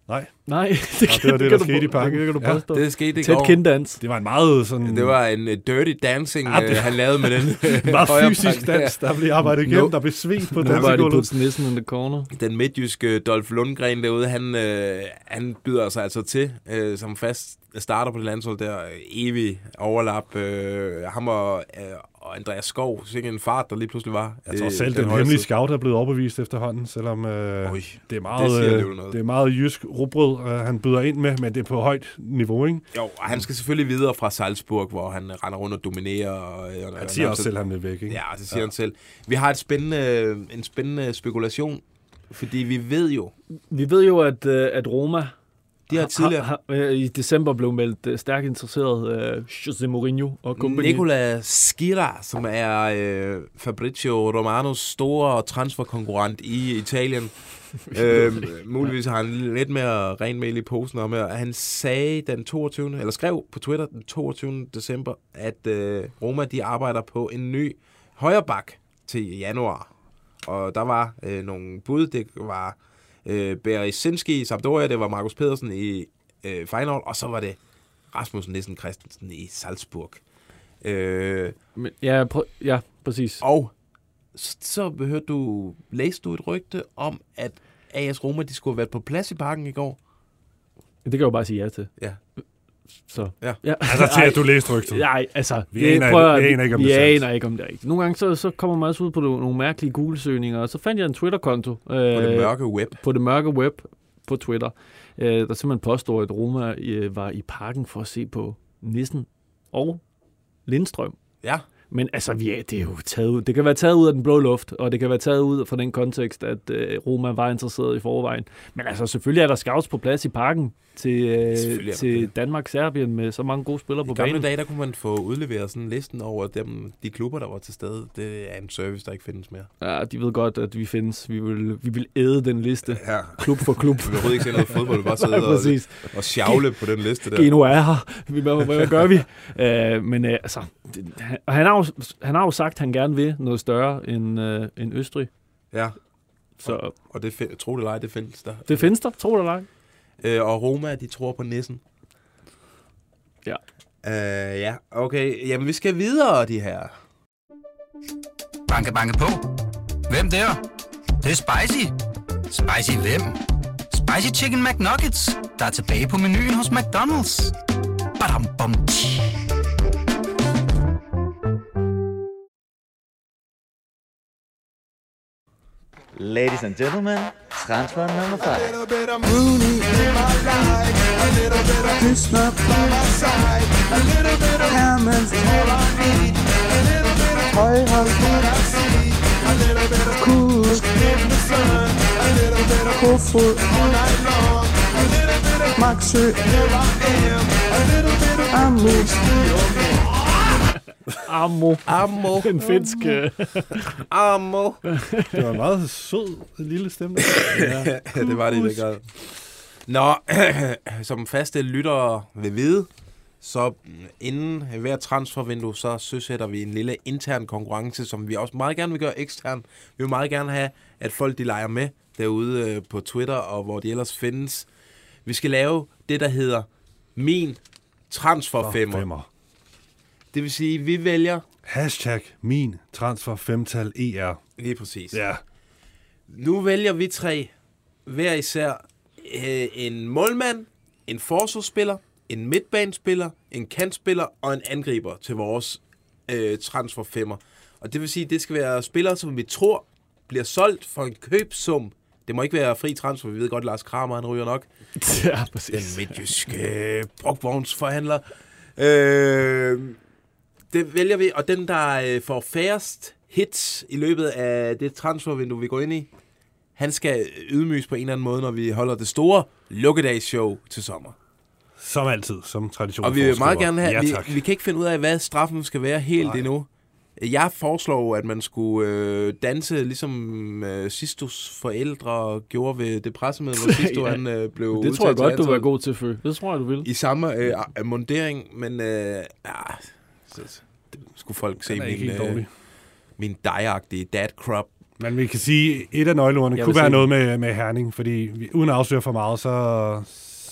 Nej, Nej, det, det var det, kan der skete i parken. Det kan du Ja, påstå. Det skete i Tæt går. kinddans. det var en meget sådan... Det var en uh, dirty dancing, Ah, det- øh, han lavede med den. en meget fysisk dans, der blev arbejdet igennem, No. der blev svedt på Nobody dansegulvet. puts nissen in the corner. Den midtjyske Dolph Lundgren derude, han, øh, han byder sig altså til øh, som fast starter på det landshold der. Øh, evig overlap. Øh, ham og, øh, og Andreas Skov, sikkert en fart, der lige pludselig var. Jeg tror Øh, selv, den højre hemmelige scout er blevet overbevist efterhånden, selvom øh, Oj, det, er meget, det, noget. det er meget jysk rugbrød, øh, han byder ind med, men det er på højt niveau, ikke? Jo, og han skal selvfølgelig videre fra Salzburg, hvor han render rundt og dominerer. Og, og, Han siger også selv, at han vil væk, ikke? Ja, det siger ja. han selv. Vi har et spændende, en spændende spekulation, fordi vi ved jo, Vi ved jo, at, øh, at Roma de har tidligere... har, har, øh, i december blev meldt øh, stærkt interesseret øh, Jose Mourinho og company. Nicola Skira, som er øh, Fabrizio Romanos store transferkonkurrent i Italien. øhm, muligvis har han lidt mere ren mel i posen om at Han sagde den 22. eller skrev på Twitter den 22. december, at øh, Roma de arbejder på en ny højreback til januar. Og der var øh, nogle bud. Det var øh, Berezinski i Sampdoria, det var Markus Pedersen i øh, Feyenoord, og så var det Rasmus Nissen Christensen i Salzburg. Øh, Men, ja, prø- ja, præcis. og så, så hørte du, læste du et rygte om, at AS Roma, de skulle have været på plads i parken i går? Det kan jeg jo bare sige ja til. Ja. Så. Ja. ja. Altså til, at du læste rygtet. Nej, altså, Vi det, aner prøv ikke- at- vi aner ikke, om vi det er aner ikke, om det er rigtigt. Nogle gange så, så kommer man også ud på nogle, nogle mærkelige Google-søgninger, og så fandt jeg en Twitter-konto. Øh, På det mørke web. På det mørke web på Twitter, øh, der simpelthen påstår, at Roma øh, var i parken for at se på Nissen og Lindstrøm. Ja. Men altså, er, det er jo taget ud. Det kan være taget ud af den blå luft, og det kan være taget ud fra den kontekst, at øh, Roma var interesseret i forvejen. Men altså, selvfølgelig er der scouts på plads i parken til, øh, til. Danmark-Serbien med så mange gode spillere på I gamle banen. dage, der kunne man få udleveret sådan listen over dem, de klubber, der var til stede. Det er en service, der ikke findes mere. Ja, de ved godt, at vi findes. Vi vil, vi vil æde den liste. Ja. Klub for klub. Vi vil overhovedet ikke se noget fodbold, vi bare sidde og, og sjavle på den liste der. Geno er her. Hvad, hvad, hvad gør vi? Uh, men uh, altså, det, han, han, har jo, han har jo sagt, at han gerne vil noget større end, uh, end Østrig. Ja, Så og det find, tro det eller ej, det findes der. det findes der, tror du eller ej? Øh, og Roma, de tror på nissen. Ja. Øh, ja, okay. Jamen, vi skal videre, de her. Banke, banke på. Hvem der? Det, det er spicy. Spicy hvem? Spicy Chicken McNuggets, der er tilbage på menuen hos McDonald's. Badum, bom, tji. Ladies and gentlemen, transfer number five. little bit of in my life. A little bit of Krishna by my side. A little bit of Hammond's all I need. A little bit of what I see. A little bit of Kuz in the sun. A little bit of Kofod all night long. A little bit of here I am. A little bit of. Ammo. Ammo. Den finsk... Uh, Ammo. Det var en meget sød lille stemme. ja, det var det i den grad. Nå, som faste lyttere vil vide, så inden hver transfervindue, så søsætter vi en lille intern konkurrence, som vi også meget gerne vil gøre ekstern. Vi vil meget gerne have, at folk de leger med derude øh, på Twitter, og hvor de ellers findes. Vi skal lave det, der hedder min transferfemmer. Femmer. Det vil sige, vi vælger... Hashtag min transfer femtal ER. Lige præcis. Ja. Nu vælger vi tre hver især øh, en målmand, en forsvarsspiller, en midtbanespiller, en kantspiller og en angriber til vores øh, transferfemmer. Og det vil sige, at det skal være spillere, som vi tror bliver solgt for en købsum. Det må ikke være fri transfer. Vi ved godt, at Lars Kramer han ryger nok. ja, Den præcis. midtjyske øh, brugvognsforhandler. Øh, det vælger vi, og den, der øh, får færrest hits i løbet af det transfervindue, vi går ind i, han skal ydmyges på en eller anden måde, når vi holder det store lukkedagsshow til sommer. Som altid, som tradition. Og vi vil meget gerne have, Ja, vi, tak. vi kan ikke finde ud af, hvad straffen skal være helt Nej. endnu. Jeg foreslår, at man skulle øh, danse, ligesom øh, Sistus forældre gjorde ved det pressemøde, hvor Sisto Ja. han øh, blev Det tror jeg godt, du var god til før. Det tror jeg, du vil. I samme øh, øh, mundering, men øh, ja, så, det skulle folk se min, øh, min dejagtige dad crop. Men vi kan sige, at et af nøgleordene kunne være se noget med, med Herning, fordi vi, uden at afsløre for meget, så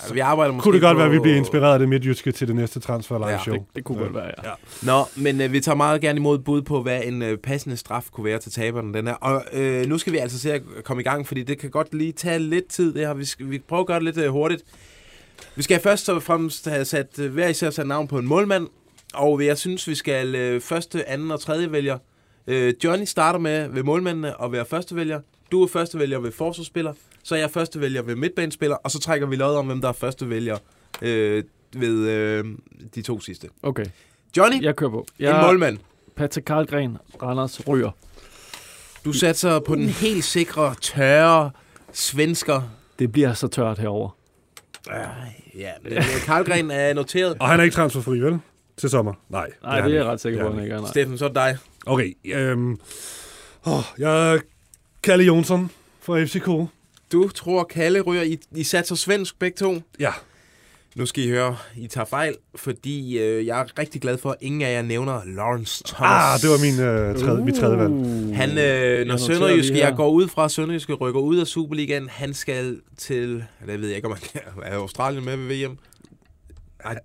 Altså, vi arbejder måske kunne det godt på, være, at vi bliver inspireret af det midtjyske til det næste transfer live Ja, show. Det, det kunne godt være, ja. Ja. Nå, men øh, vi tager meget gerne imod bud på, hvad en øh, passende straf kunne være til taberne. Den her. Og øh, nu skal vi altså se at komme i gang, fordi det kan godt lige tage lidt tid. Det her. Vi, skal, vi prøver at gøre det lidt øh, hurtigt. Vi skal først og fremmest have sat, øh, hver især sat navn på en målmand. Og jeg synes, vi skal øh, første, anden og tredje vælger. Øh, Johnny starter med ved målmændene og være første vælger. Du er første vælger ved forsvarsspiller. Så er jeg første vælger ved midtbanespiller. Og så trækker vi lod om, hvem der er første vælger øh, ved øh, de to sidste. Okay, Johnny, jeg kører på. en Jeg, målmand. Patrick Karlgren, Randers Ryger. Du satser på den helt sikre, tørre svensker. Det bliver så tørt herover. Ja, men øh, Karlgren er noteret. Og han er ikke transferfri, vel? Til sommer? Nej. Nej, det er jeg ret sikker på, at han ikke er. Steffen, så er det dig. Okay, øhm, oh, jeg er Kalle Jonsson fra FCK. Du tror, Kalle ryger. I, I satser svensk begge to. Ja, Nu skal I høre, I tager fejl, fordi øh, jeg er rigtig glad for, at ingen af jer nævner Lawrence Thomas. ah, det var min, øh, tredje, mit tredje valg. Han, øh, når noterer Sønderjyske, jeg går ud fra, at Sønderjyske rykker ud af Superligaen. Han skal til, det ved jeg ikke, om han er Australien med ved VM. Ej,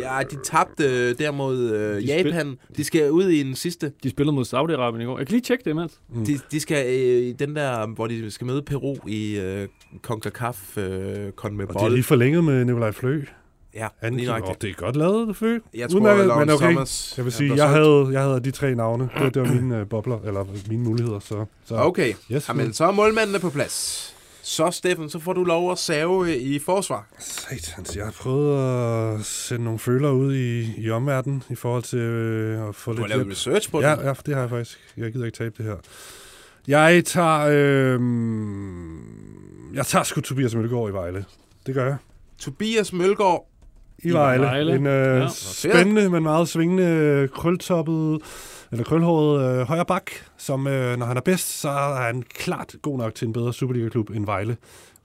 Ja, de tabte øh, der mod øh, De Japan. De skal ud i den sidste. De spillede mod Saudi-Arabien i går. Jeg kan lige tjekke det imens. De, de skal øh, i den der, hvor de skal møde Peru i øh, CONCACAF øh, CONMEBOL. Og det er lige forlænget med Nikolaj Flø. Ja, Anden lige oh, nøjagtigt. det er godt lavet, det Flø. Jeg tror, Udmærket, men okay. Thomas... Jeg vil sige, jeg havde, jeg havde de tre navne. Det, det var mine øh, bobler, eller mine muligheder. Så, så. Okay, Yes, Jamen, så er målmanden på plads. Så, Steffen, så får du lov at save i forsvar. Satans, jeg har prøvet at sende nogle følere ud i, i omverdenen i forhold til øh, at få Du har lidt lavet hjælp. research på Ja, den. ja, det har jeg faktisk. Jeg gider ikke tabe det her. Jeg tager... Øh, jeg tager sgu Tobias Mølgaard i Vejle. Det gør jeg. Tobias Mølgaard. I Vejle. Vejle. En øh, Ja. spændende, men meget svingende, krøltoppet, eller krølhåret øh, højre bak, som øh, når han er bedst, så er han klart god nok til en bedre Superliga-klub end Vejle.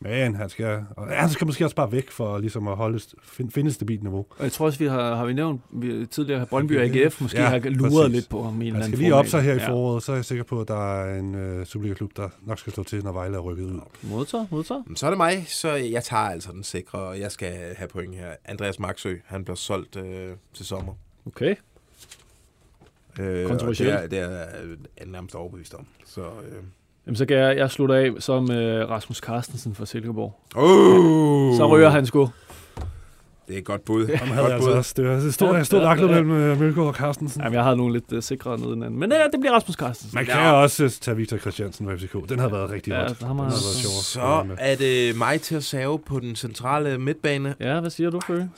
Men han skal, og han skal måske også bare væk for ligesom at holde, find, finde et stabilt niveau. Og jeg tror også, vi har, har vi nævnt vi, tidligere, at Brøndby og AGF måske Ja, ja, har luret præcis. lidt på ham i en Han eller skal anden lige op sig her i Ja. foråret, så er jeg sikker på, at der er en øh, Superliga-klub, der nok skal slå til, når Vejle er rykket ud. Modtager, modtager. Så er det mig, så jeg tager altså den sikre, og jeg skal have point her. Andreas Maxø, han bliver solgt øh, til sommer. Okay. Øh, Kontroversielt. Det er, det er jeg nærmest overbevist om. Så, øh. Jamen, så kan jeg, jeg slutte af som øh, Rasmus Carstensen fra Silkeborg. oh, Så ryger han sgu. Det er et godt bud. Havde godt jeg altså bud. også. Det var et stort, Ja, ja, stort ja, raklet ja. mellem øh, Mølgaard og Carstensen. Jamen, jeg havde nogle lidt øh, sikre nede hinanden. Men øh, det bliver Rasmus Carstensen. Man kan Ja. også øh, tage Victor Christiansen fra FCK. Den har været rigtig Ja, ham Den har- været sjov. at Så er det mig til at save på den centrale midtbane. Ja, hvad siger du, Føge?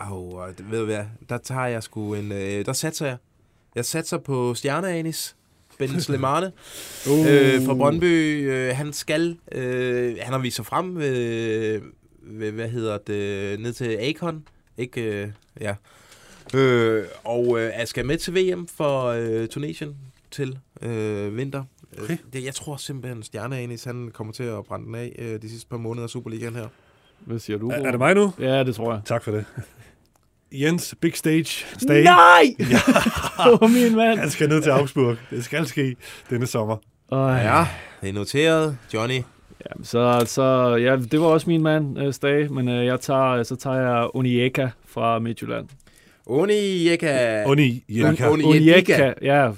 Åh, oh, ved du hvad? Der tager jeg sgu en... Øh, der satser jeg. Jeg satser på Stjerneanis. Ben Slemane Uh. øh, fra Brøndby. Øh, han skal... Øh, han har vist sig frem ved, ved... Hvad hedder det? Ned til Akon. Ikke... Øh, ja. Øh, og øh, jeg skal med til VM for øh, Tunesien til øh, vinter. Okay. Øh, det, jeg tror simpelthen, Stjerneanis han kommer til at brænde den af øh, de sidste par måneder af Superligaen her. Hvad siger du? Er, er det mig nu? Ja, det tror jeg. Tak for det. Jens, big stage. Stay. Nej! Åh, min mand. Han skal ned til Augsburg. Det skal ske denne sommer. Øj. Ja, det er noteret. Johnny. Jamen, så, så ja, det var også min mand, øh, Stage, men øh, jeg tager, så tager jeg Onieka fra Midtjylland. Oni Jekka. Oni Jedika. Oni- Onieka, ja.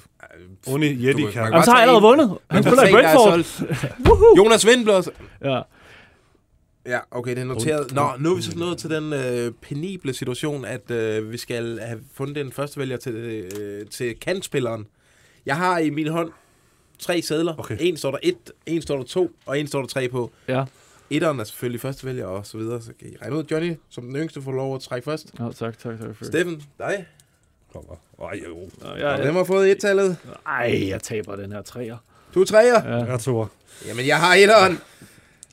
Oni Jedika. Jamen, så har jeg allerede vundet. Han spiller i Brentford. Jonas Vind blev også- Ja. Ja, okay, det er noteret. Nå, nu er vi så nået til den øh, penible situation, at øh, vi skal have fundet den første vælger til, øh, til kantspilleren. Jeg har i min hånd tre sædler. Okay. En står der et, en står der to, og en står der tre på. Ja. Etteren er selvfølgelig første vælger, og så videre. Så kan I regne ud, Johnny, som den yngste, får lov at trække først. ja, tak, tak, tak. Føge. Steffen, dig. Kommer. Ej, jo. Nå, Og jeg, hvem har fået et-tallet? ej, jeg taber den her træer. Du er træer. Ja. Jeg tror. Jamen, jeg har etteren.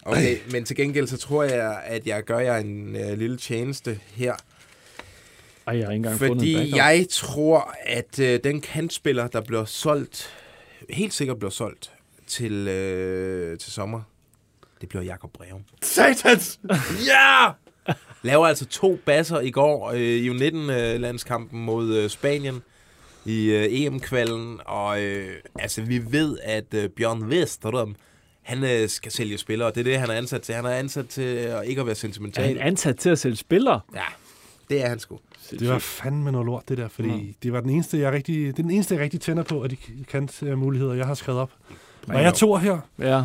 Okay, men til gengæld så tror jeg, at jeg gør jer en øh, lille tjeneste her. Ej, jeg har ikke engang fundet en Fordi jeg tror, at øh, den kantspiller, der bliver solgt, helt sikkert bliver solgt til, øh, til sommer, det bliver Jakob Breum. Satans! Ja! Laver altså to basser i går øh, i U19-landskampen mod øh, Spanien i øh, EM-kvalden. Og øh, altså, vi ved, at øh, Bjørn Vesterrum, han øh, skal sælge spillere. Det er det, han er ansat til. Han er ansat til øh, ikke at være Er sentimental. han ansat til at sælge spillere? Ja, det er han sgu. Det var fandme noget lort, det der, fordi Nå. det var den eneste, jeg rigtig, det er den eneste, jeg rigtig tænder på, af de kant øh, muligheder, jeg har skrevet op. Og jeg to her. Ja.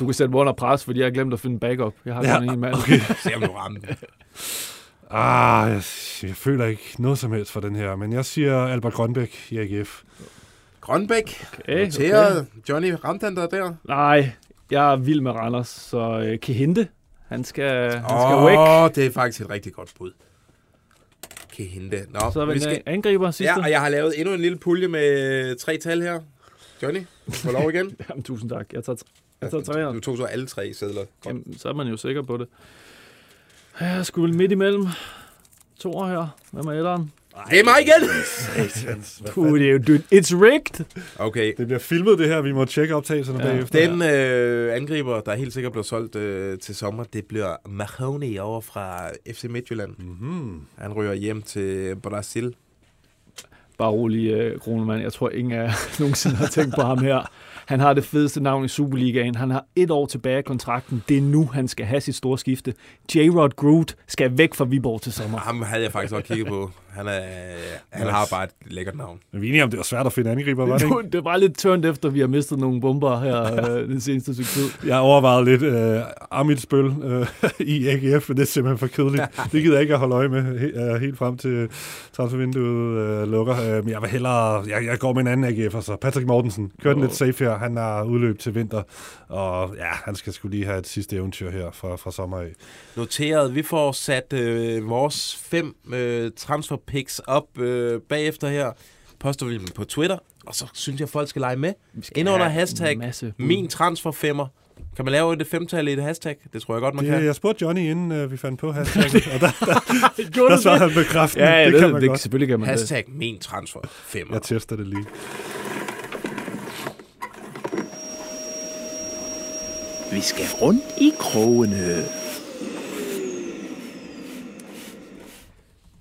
Du kan sætte mig under pres, fordi jeg har glemt at finde backup. Jeg har Ja, kun en mand. okay. Se om du rammer. Ah, jeg, jeg føler ikke noget som helst for den her, men jeg siger Albert Grønbæk i AGF. Grønbæk, Okay, noteret. Johnny, ramte han dig der? Nej, jeg er vild med Randers, så øh, Kehinde, han skal, han skal Åh, væk. oh, det er faktisk et rigtig godt bud. Kan hente. Nå, Så er vi skal... en angriber sidste. Ja, og jeg har lavet endnu en lille pulje med tre tal her. Johnny, får lov igen. Jamen, tusind tak. Jeg tager, jeg tager træerne. Du tog så alle tre sædler. Jamen, så er man jo sikker på det. Jeg skulle midt imellem. To her. Hvem er etteren? Det er mig igen! Puh, det er jo dude. It's rigged. Okay. Det bliver filmet det her, vi må tjekke optagelserne Ja. bagefter. Den øh, angriber, der helt sikkert bliver solgt øh, til sommer, det bliver Mahoney over fra FC Midtjylland. Mm-hmm. Han ryger hjem til Brasil. Bare rolig, uh, Kronemann. Jeg tror, ingen af nogensinde har tænkt på ham her. Han har det fedeste navn i Superligaen. Han har et år tilbage af kontrakten. Det er nu, han skal have sit store skifte. J-Rod Groot skal væk fra Viborg til sommer. Ham havde jeg faktisk også kigget på. Han, er, han har bare et lækkert navn. Men vi er enige om, det var svært at finde angriber, var det ikke? Det var lidt tørnt efter, vi har mistet nogle bomber her øh, den seneste stykke tid. Jeg har overvejet lidt øh, Amit Spøl øh, i AGF, men det er simpelthen for kedeligt. Det gider jeg ikke at holde øje med he, øh, helt frem til transfervinduet øh, lukker. Øh, men jeg vil hellere, jeg, jeg går med en anden AGF, altså Patrick Mortensen. Kør den lidt safe her. Han har udløb til vinter, og ja, han skal skulle lige have et sidste eventyr her fra, fra sommer af. Noteret. Vi får sat øh, vores fem øh, transfer picks op øh, bagefter her. Poster vi dem på Twitter. Og så synes jeg, folk skal lege med. Ind under hashtag masse. Min transfer femmer. Kan man lave et femtal i et hashtag? Det tror jeg godt, man Det, kan. jeg spurgte Johnny, inden øh, vi fandt på hashtagget, og der, der, der du svarede det? han bekræftende. Ja, ja, det, det, kan det, man det, godt. selvfølgelig kan man det. Hashtag min transfer femmer. Jeg tester det lige. Vi skal rundt i krogene.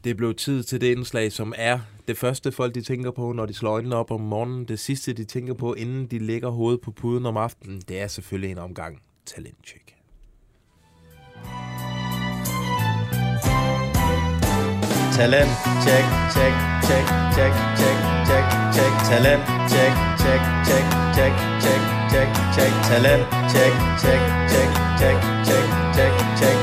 Det blev tid til det indslag, som er det første folk, de tænker på, når de slår øjnene op om morgenen. Det sidste, de tænker på, inden de lægger hovedet på puden om aftenen, det er selvfølgelig en omgang talentcheck. Talent, check, check, check, check, check, check, check. Talent, check, check, check, check, check, check, check. Talent, check, check, check, check, check, check, check.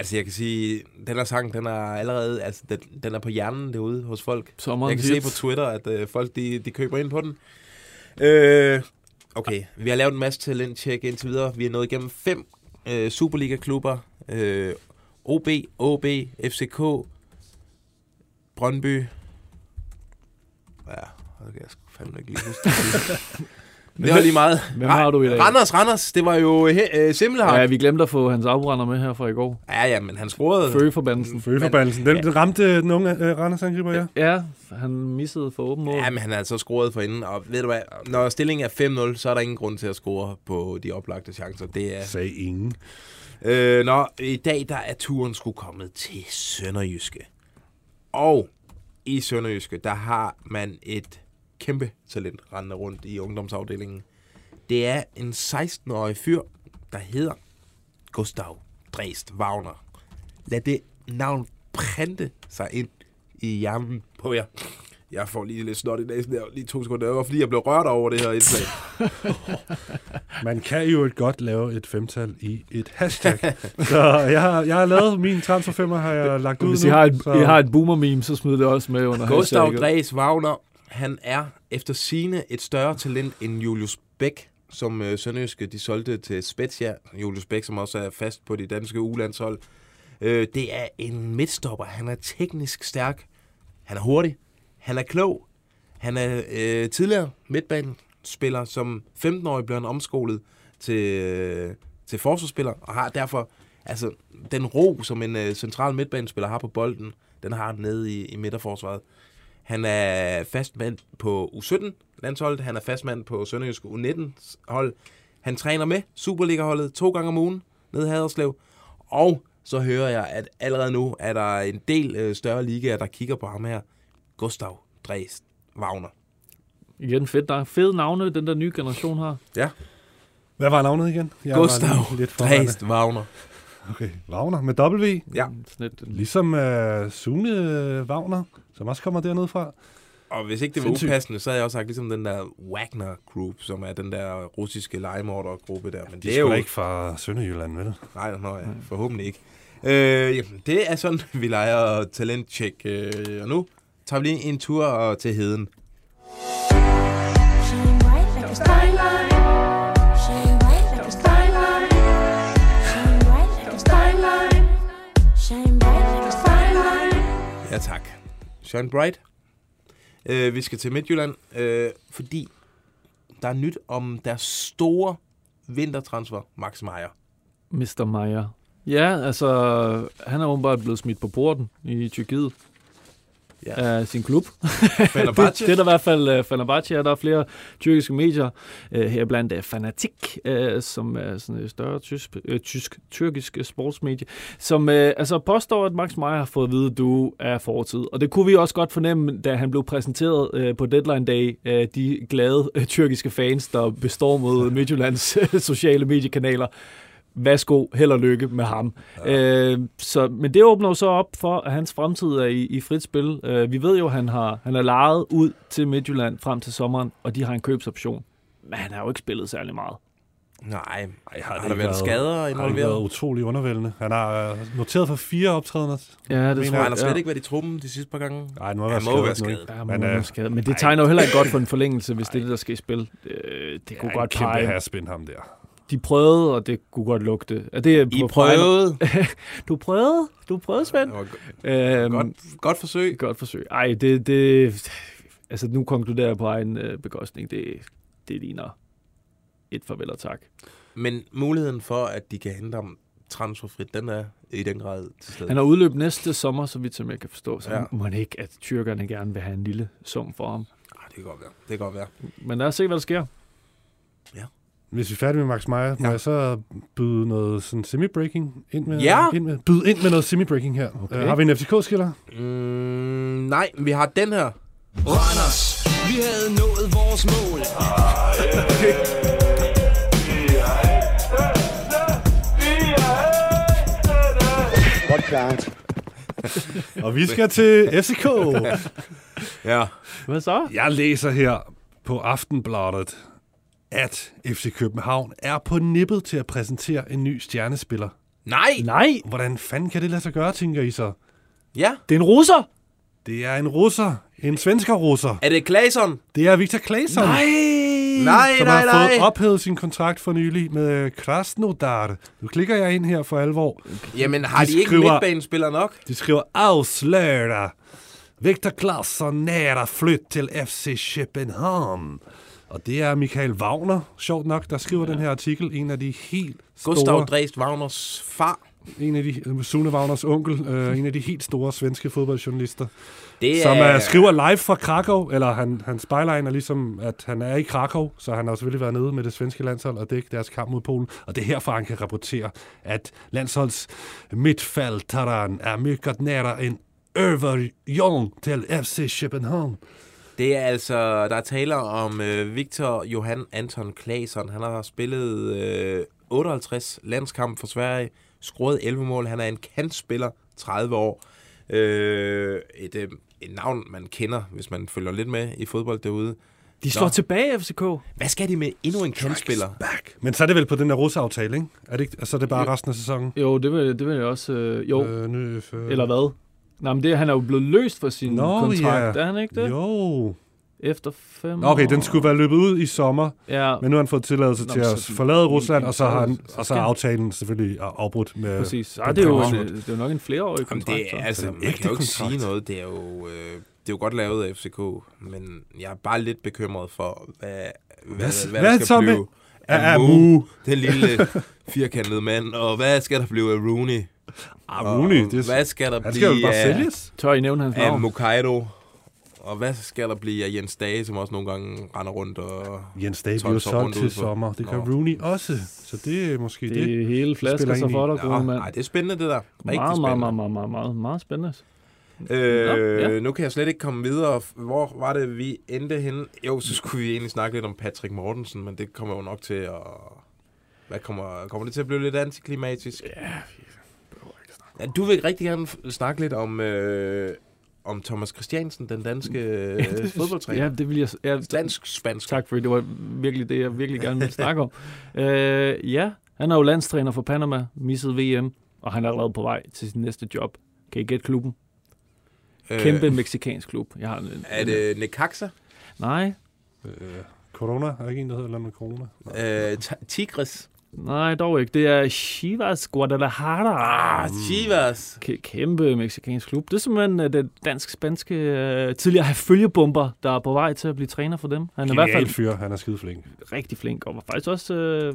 Altså, jeg kan sige, den her sang, den er allerede, altså, den, den er på hjernen derude hos folk. Sommerens Jeg kan se hit. på Twitter, at øh, folk, de, de køber ind på den. Øh, okay, vi har lavet en masse talentcheck indtil videre. Vi er nået igennem fem øh, Superliga-klubber. Øh, OB, OB, FCK, Brøndby. Ja, det kan jeg sgu fandme ikke lige huske. det var lige meget. Hvem har du i dag? Randers, Randers. Det var jo he- øh, Simmelhardt. Ja, vi glemte at få hans afbrænder med her fra i går. Ja, ja, men han scorede. Føgeforbandelsen. Føgeforbandelsen. Den, den ramte den unge øh, Randers angriber, ja. Ja, han missede for åben mål. Ja, men han har altså scoret for inden, og ved du hvad, når stillingen er 5-0, så er der ingen grund til at score på de oplagte chancer. Det er... Sagde ingen. Øh, nå, i dag der er turen skulle kommet til Sønderjyske. Og i Sønderjyske, der har man et kæmpe talent rendende rundt i ungdomsafdelingen. Det er en 16-årig fyr, der hedder Gustav Dræst Wagner. Lad det navn printe sig ind i hjernen på jer. Jeg får lige lidt snot i næsen der, lige to sekunder. Det var fordi, jeg blev rørt over det her indslag. Man kan jo et godt lave et femtal i et hashtag. så jeg har, jeg har lavet min transferfemmer, har jeg lagt ud Hvis nu. I har et, så I har et boomer-meme, så smid det også med under Gustav hashtagget. Dræs Wagner, han er efter sine et større talent end Julius Bæk, som øh, Sønderjyske de solgte til Spezia. Julius Bæk, som også er fast på de danske ulandshold. Øh, det er en midtstopper. Han er teknisk stærk. Han er hurtig. Han er klog. Han er øh, tidligere midtbanespiller. Som 15-årig blev han omskolet til, øh, til forsvarsspiller, og har derfor altså, den ro, som en øh, central midtbanespiller har på bolden, den har han nede i, i midterforsvaret. Han er fast mand på U17-landsholdet, han er fast mand på Sønderjysk U19-hold. Han træner med Superliga-holdet to gange om ugen nede i Haderslev, og så hører jeg, at allerede nu er der en del øh, større ligaer, der kigger på ham her. Gustav Dres Wagner. Igen fedt. Der er fede navne, den der nye generation har. Ja. Hvad var navnet igen? Jeg Gustav. Dres Wagner. Okay, Wagner med W. Ja. Et, Ligesom uh, Sune øh, Wagner, som også kommer dernede fra. Og hvis ikke det var Sindssygt. upassende, så havde jeg også sagt ligesom den der Wagner Group, som er den der russiske legemorder-gruppe der. Men De det er jo ikke fra Sønderjylland, vel? Nej, nej, ja, forhåbentlig ikke. Øh, jamen, det er sådan, vi leger talentcheck. Øh, og nu tager vi lige en tur og til heden. Shine bright like a skyline. Ja, tak. Sean Bright. Øh, vi skal til Midtjylland, øh, fordi der er nyt om deres store vintertransfer, Max Meyer. Mr. Meyer. Ja, altså, han er åbenbart blevet smidt på porten i Tyrkiet Ja. af sin klub. Fenerbahce. det, det er der i hvert fald uh, Fenerbahce, og der er flere tyrkiske medier, uh, her blandt uh, Fanatik, uh, som er sådan et større tysk, uh, tysk tyrkisk uh, sportsmedie, som uh, altså påstår, at Max Meyer har fået at vide, at du er fortid. Og det kunne vi også godt fornemme, da han blev præsenteret uh, på Deadline Day af de glade uh, tyrkiske fans, der bestormede Midtjyllands uh, sociale mediekanaler værsgo, held og lykke med ham. Ja. Øh, så, men det åbner jo så op for, at hans fremtid er i, i frit spil. Øh, vi ved jo, at han har han er lejet ud til Midtjylland frem til sommeren, og de har en købsoption. Men han har jo ikke spillet særlig meget. Nej, Ej, har, det der været skader Har det været involveret? utrolig undervældende. Han har øh, noteret for fire optrædener. Ja, det tror Han jeg. har slet ja. ikke været i truppen de sidste par gange. Nej, nu har Han været må være skadet. skadet. Ja, Men, men, øh, øh, men det tegner jo heller ikke godt for en forlængelse, hvis det er det, der skal i spil. Øh, det kunne Ja, en godt kæmpe pege. haspin ham der. De prøvede, og det kunne godt lugte. Er det I prøvede. Du prøvede? Du prøvede, Svend? Var Øhm, Godt, godt forsøg. Godt forsøg. Ej, det, det... Altså, nu konkluderer jeg på egen øh, bekostning. Det, det ligner et farvel og tak. Men muligheden for, at de kan hente ham transferfrit, den er i den grad til stede. Han har udløb næste sommer, så vidt som jeg kan forstå. Så Ja. ja. må ikke, at tyrkerne gerne vil have en lille sum for ham. Ah, det kan godt være. Det kan godt være. Men lad os se, hvad der sker. Hvis vi er færdige med Max Meyer, må Ja. jeg så byde noget sådan semi-breaking ind med? Ja. Ind med, byde ind med noget semi-breaking her. Okay. Uh, har vi en FCK-skiller? Mm, nej, vi har den her. Randers, vi havde nået vores mål. Og vi skal til FCK. Ja. Hvad så? Jeg læser her på Aftenbladet, at FC København er på nippet til at præsentere en ny stjernespiller. Nej! Nej, Hvordan fanden kan det lade sig gøre, tænker I så? Ja. det er en russer! Det er en russer. En svensker russer. Er det Claesson? Det er Victor Claesson. Nej! Nej, som nej, har nej. fået ophævet sin kontrakt for nylig med Krasnodar. Nu klikker jeg ind her for alvor. Jamen, har De de, ikke skriver- midtbanespillere nok? De skriver afslører. Victor Claesson nære flyt til FC København. Og det er Michael Wagner, sjovt nok, der skriver ja. den her artikel. En af de helt Gustav store... Dresd Wagners far. En af de, Sune Wagners onkel, øh, en af de helt store svenske fodboldjournalister, Det som er, skriver live fra Krakow, eller han, hans byline er ligesom, at han er i Krakow, så han har selvfølgelig været nede med det svenske landshold og dække deres kamp mod Polen. Og det er herfra, han kan rapportere, at landsholds midtfältaren er mycket nære en övergång til FC København. Det er altså, der er taler om øh, Victor Johan Anton Claesson. Han har spillet øh, 58 landskamp for Sverige, scoret 11 mål. Han er en kantspiller, 30 år. Øh, et, øh, et navn, man kender, hvis man følger lidt med i fodbold derude. De slår Nå. tilbage, FCK. Hvad skal de med endnu en kantspiller? Back. Men så er det vel på den der russeaftale, ikke? Er det ikke? Altså, det er bare Jo. resten af sæsonen? Jo, det vil, det vil jeg også... Øh, jo, øh, nu, øh, eller hvad? Nej, men det, han er jo blevet løst for sin Nå, kontrakt, ja. er han ikke det? Jo. Efter fem Okay, år. den skulle være løbet ud i sommer, Ja, men nu har han fået tilladelse Nå, til at så- forlade Rusland, og så har han, så og så er aftalen selvfølgelig afbrudt med... præcis. Ej, det, er jo en, det er jo nok en flereårig Jamen, kontrakt. det, er, altså, Det er man ægte kan jo ikke kontrakt. sige noget. Det er jo, øh, det er jo godt lavet af FCK, men jeg er bare lidt bekymret for, hvad, hvad, Hvad- hvad, hvad der skal med- blive af Af Mu, Mu. den lille firkantede mand. Og hvad skal der blive af Rooney? Ah, Og Rooney, det er- hvad skal der han skal jo blive bare af, sælges. Tør I nævne hans af navn? Mokaido? Og hvad skal der blive af Jens Dage, som også nogle gange render rundt og... Jens Dage bliver solgt til sommer. Det kan Nå. Rooney også. Så det er måske det. Det er hele flasker i. for dig, gode Ja, mand. nej, det er spændende, det der. Rigtig Meget, meget, spændende. meget, meget, meget, meget, meget spændende. Øh, Nå, ja. Nu kan jeg slet ikke komme videre. Hvor var det, vi endte henne? Jo, så skulle vi egentlig snakke lidt om Patrick Mortensen, men det kommer jo nok til at... Hvad kommer, kommer det til at blive lidt antiklimatisk? Ja, du vil rigtig gerne snakke lidt om, øh, om Thomas Christiansen, den danske øh, fodboldtræner. Ja, det vil jeg... Ja, Dansk-spansk. Tak for det. Det var virkelig det, jeg virkelig gerne ville snakke om. Øh, ja, han er jo landstræner for Panama, misset VM, og han er allerede på vej til sin næste job. Kan I gætte klubben? Kæmpe meksikansk klub. Jeg har en, Øh, Er det Necaxa? Nej, Øh, corona? Er der ikke en, der hedder noget med corona? Øh, T- Tigres? Nej, dog ikke. Det er Chivas Guadalajara. Ah, Chivas. K- kæmpe meksikansk klub. Det er simpelthen uh, den dansk-spanske uh, tidligere følgebomber, der er på vej til at blive træner for dem. Han er i hvert fald fyr. Han er skide flink. rigtig flink, og var faktisk også øh,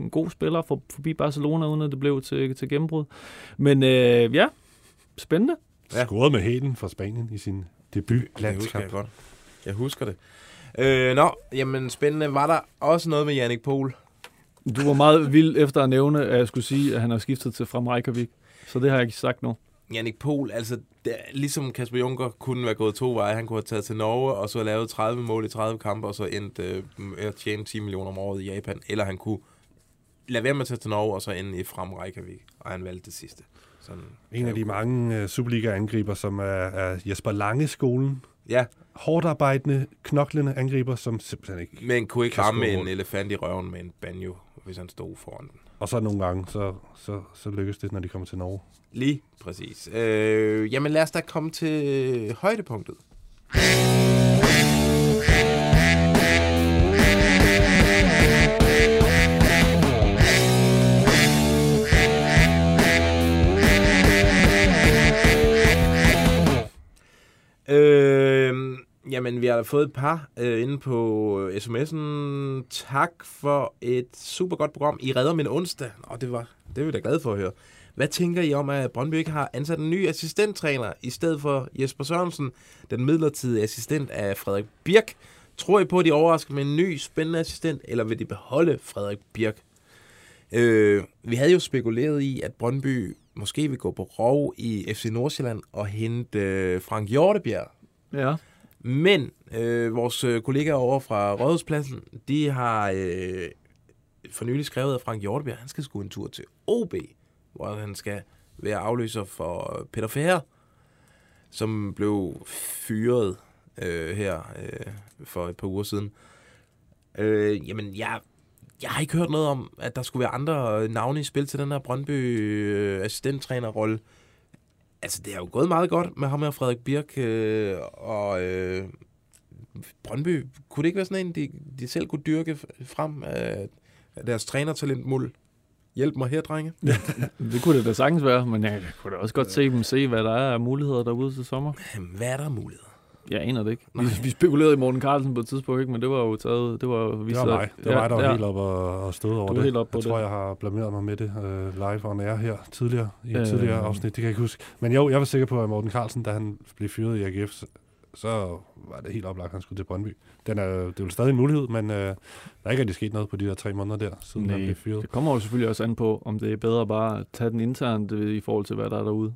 en god spiller for, forbi Barcelona, uden at det blev til, til gennembrud. Men øh, ja, spændende. Ja. Scoret med Heden fra Spanien i sin debut Det husker jeg landskamp. godt. Jeg husker det. Øh, nå, jamen spændende. Var der også noget med Jannik Pohl? Du var meget vild efter at nævne, at jeg skulle sige, at han har skiftet til Frem Reykjavik. Så det har jeg ikke sagt nu. Jannik Pohl, altså det, er- ligesom Kasper Junker kunne være gået to veje. Han kunne have taget til Norge, og så lavet 30 mål i 30 kampe, og så endt øh, med at tjene 10 millioner om året i Japan. Eller han kunne lade være med at tage til Norge, og så ende i Frem Reykjavik. Og han valgte det sidste. Sådan, En af de mange uh, Superliga-angriber, som er, er Jesper Lange-skolen. Ja, Hårdt arbejdende, knoklende angriber, som simpelthen ikke... men kunne ikke ramme en elefant i røven med en banjo, hvis han stod foran den. Og så nogle gange, så, så, så lykkes det, når de kommer til Norge. Lige præcis. Øh, jamen lad os da komme til højdepunktet. Jamen, vi har fået et par øh, inde på øh, sms'en. Tak for et super godt program. I redder min onsdag. Og det var det er vi da glade for at høre. Hvad tænker I om, at Brøndby ikke har ansat en ny assistenttræner i stedet for Jesper Sørensen, den midlertidige assistent af Frederik Birk? Tror I på, at de overrasker med en ny spændende assistent, eller vil de beholde Frederik Birk? Øh, vi havde jo spekuleret i, at Brøndby måske vil gå på rov i FC Nordsjælland og hente øh, Frank Hjortebjerg. Ja. Men øh, vores øh, kollegaer over fra Rådhuspladsen, de har øh, for nylig skrevet, at Frank Hjortebjerg, han skal sgu en tur til OB, hvor han skal være afløser for Peter Færre, som blev fyret øh, her øh, for et par uger siden. Øh, jamen, jeg, jeg har ikke hørt noget om, at der skulle være andre navne i spil til den her Brøndby øh, assistenttrænerrolle. Altså, det har jo gået meget godt med ham og Frederik Birk, øh, og øh, Brøndby, kunne det ikke være sådan en, de, de selv kunne dyrke frem af, af deres trænertalent muld? Hjælp mig her, drenge. Det kunne det da sagtens være, men jeg kunne da også godt se dem se, hvad der er af muligheder derude til sommer. Jamen, Hvad er der muligheder? Jeg aner det ikke. Vi, vi spekulerede i Morten Carlsen på et tidspunkt, ikke? men det var jo taget... Det var, vi Det var mig. Det var mig, der var helt op og, og stod over Du det. helt oppe på jeg det. tror, jeg har blameret mig med det uh, live on air her tidligere, i et Øh. tidligere afsnit. Det kan jeg ikke huske. Men jo, jeg var sikker på, at Morten Carlsen, da han blev fyret i AGF, så, var det helt oplagt, at han skulle til Brøndby. Den er, det er jo stadig en mulighed, men uh, der er ikke rigtig sket noget på de der tre måneder der, siden han Nej, blev fyret. det kommer jo selvfølgelig også an på, om det er bedre bare at tage den internt øh, i forhold til, hvad der er derude.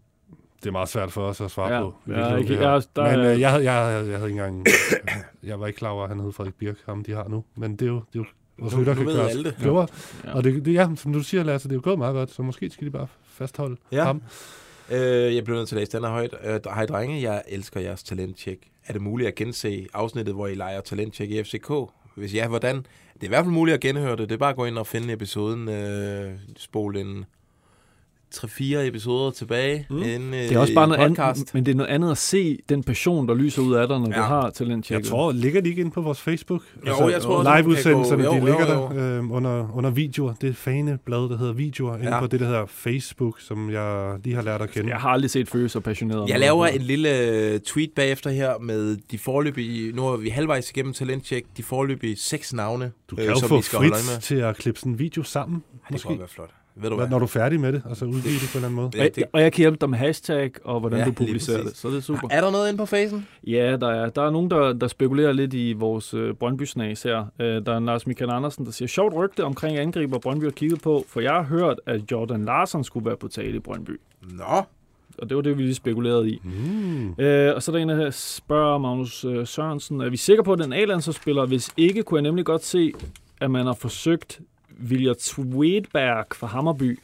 Det er meget svært for os at svare Ja, på. ja, ikke- ja, der men øh, jeg, havde, jeg, havde- jeg havde ikke engang... jeg var ikke klar over, at han hed Frederik Birk, ham de har nu. Men det er jo... Det er jo vores Nu- lytter nu kan ved gøre alle os det. klogere. Ja. Og det, det, ja, som du siger, Lasse, det er jo gået meget godt, så måske skal de bare fastholde Ja. ham. Øh, jeg blev nødt til at læse den her højt. Øh, Hej drenge, jeg elsker jeres talenttjek. Er det muligt at gense afsnittet, hvor I leger talenttjek i FCK? Hvis ja, hvordan? Det er i hvert fald muligt at genhøre det. Det er bare at gå ind og finde episoden, øh, spol en 3-4 episoder tilbage. Mm. Inden, Det er også bare noget podcast. andet, men det er noget andet at se den passion, der lyser ud af dig, når ja. Ja. du har talentchecket. Jeg tror, ligger de ikke inde på vores Facebook? Jo, jeg tror Live-udsendelserne, de ligger jo, jo. der øh, under, under videoer. Det er faneblad, der hedder videoer, inde Ja. på det, der hedder Facebook, som jeg lige har lært at kende. Jeg har aldrig set Føle så passioneret. Jeg laver en lille øh, tweet bagefter her med de forløbige, nu er vi halvvejs igennem talentcheck, de forløbige seks navne, Du kan jo få vi skal holde øje frit med. til at klippe sådan en video sammen, Ej, det måske. kunne være flot. Ved du Hvad, når du er færdig med det, og så udgive det på en eller anden måde. Ja, Og, det, og jeg kan hjælpe dig med hashtag, og hvordan Ja, du publicerer det, så det er super. er der noget inde på facen? Ja, der er, der er nogen, der, der spekulerer lidt i vores øh, Brøndby-snas her. Øh, der er Lars Michael Andersen, der siger, sjovt rygte omkring angriber Brøndby har kigget på, for jeg har hørt, at Jordan Larsen skulle være på tale i Brøndby. Nå, Og det var det, vi lige spekulerede i. Mm. Øh, og så er der en, der spørger Magnus øh, Sørensen, er vi sikre på, at den A-landsholdsspiller? Hvis ikke, kunne jeg nemlig godt se, at man har forsøgt Vilja Twedberg fra Hammerby,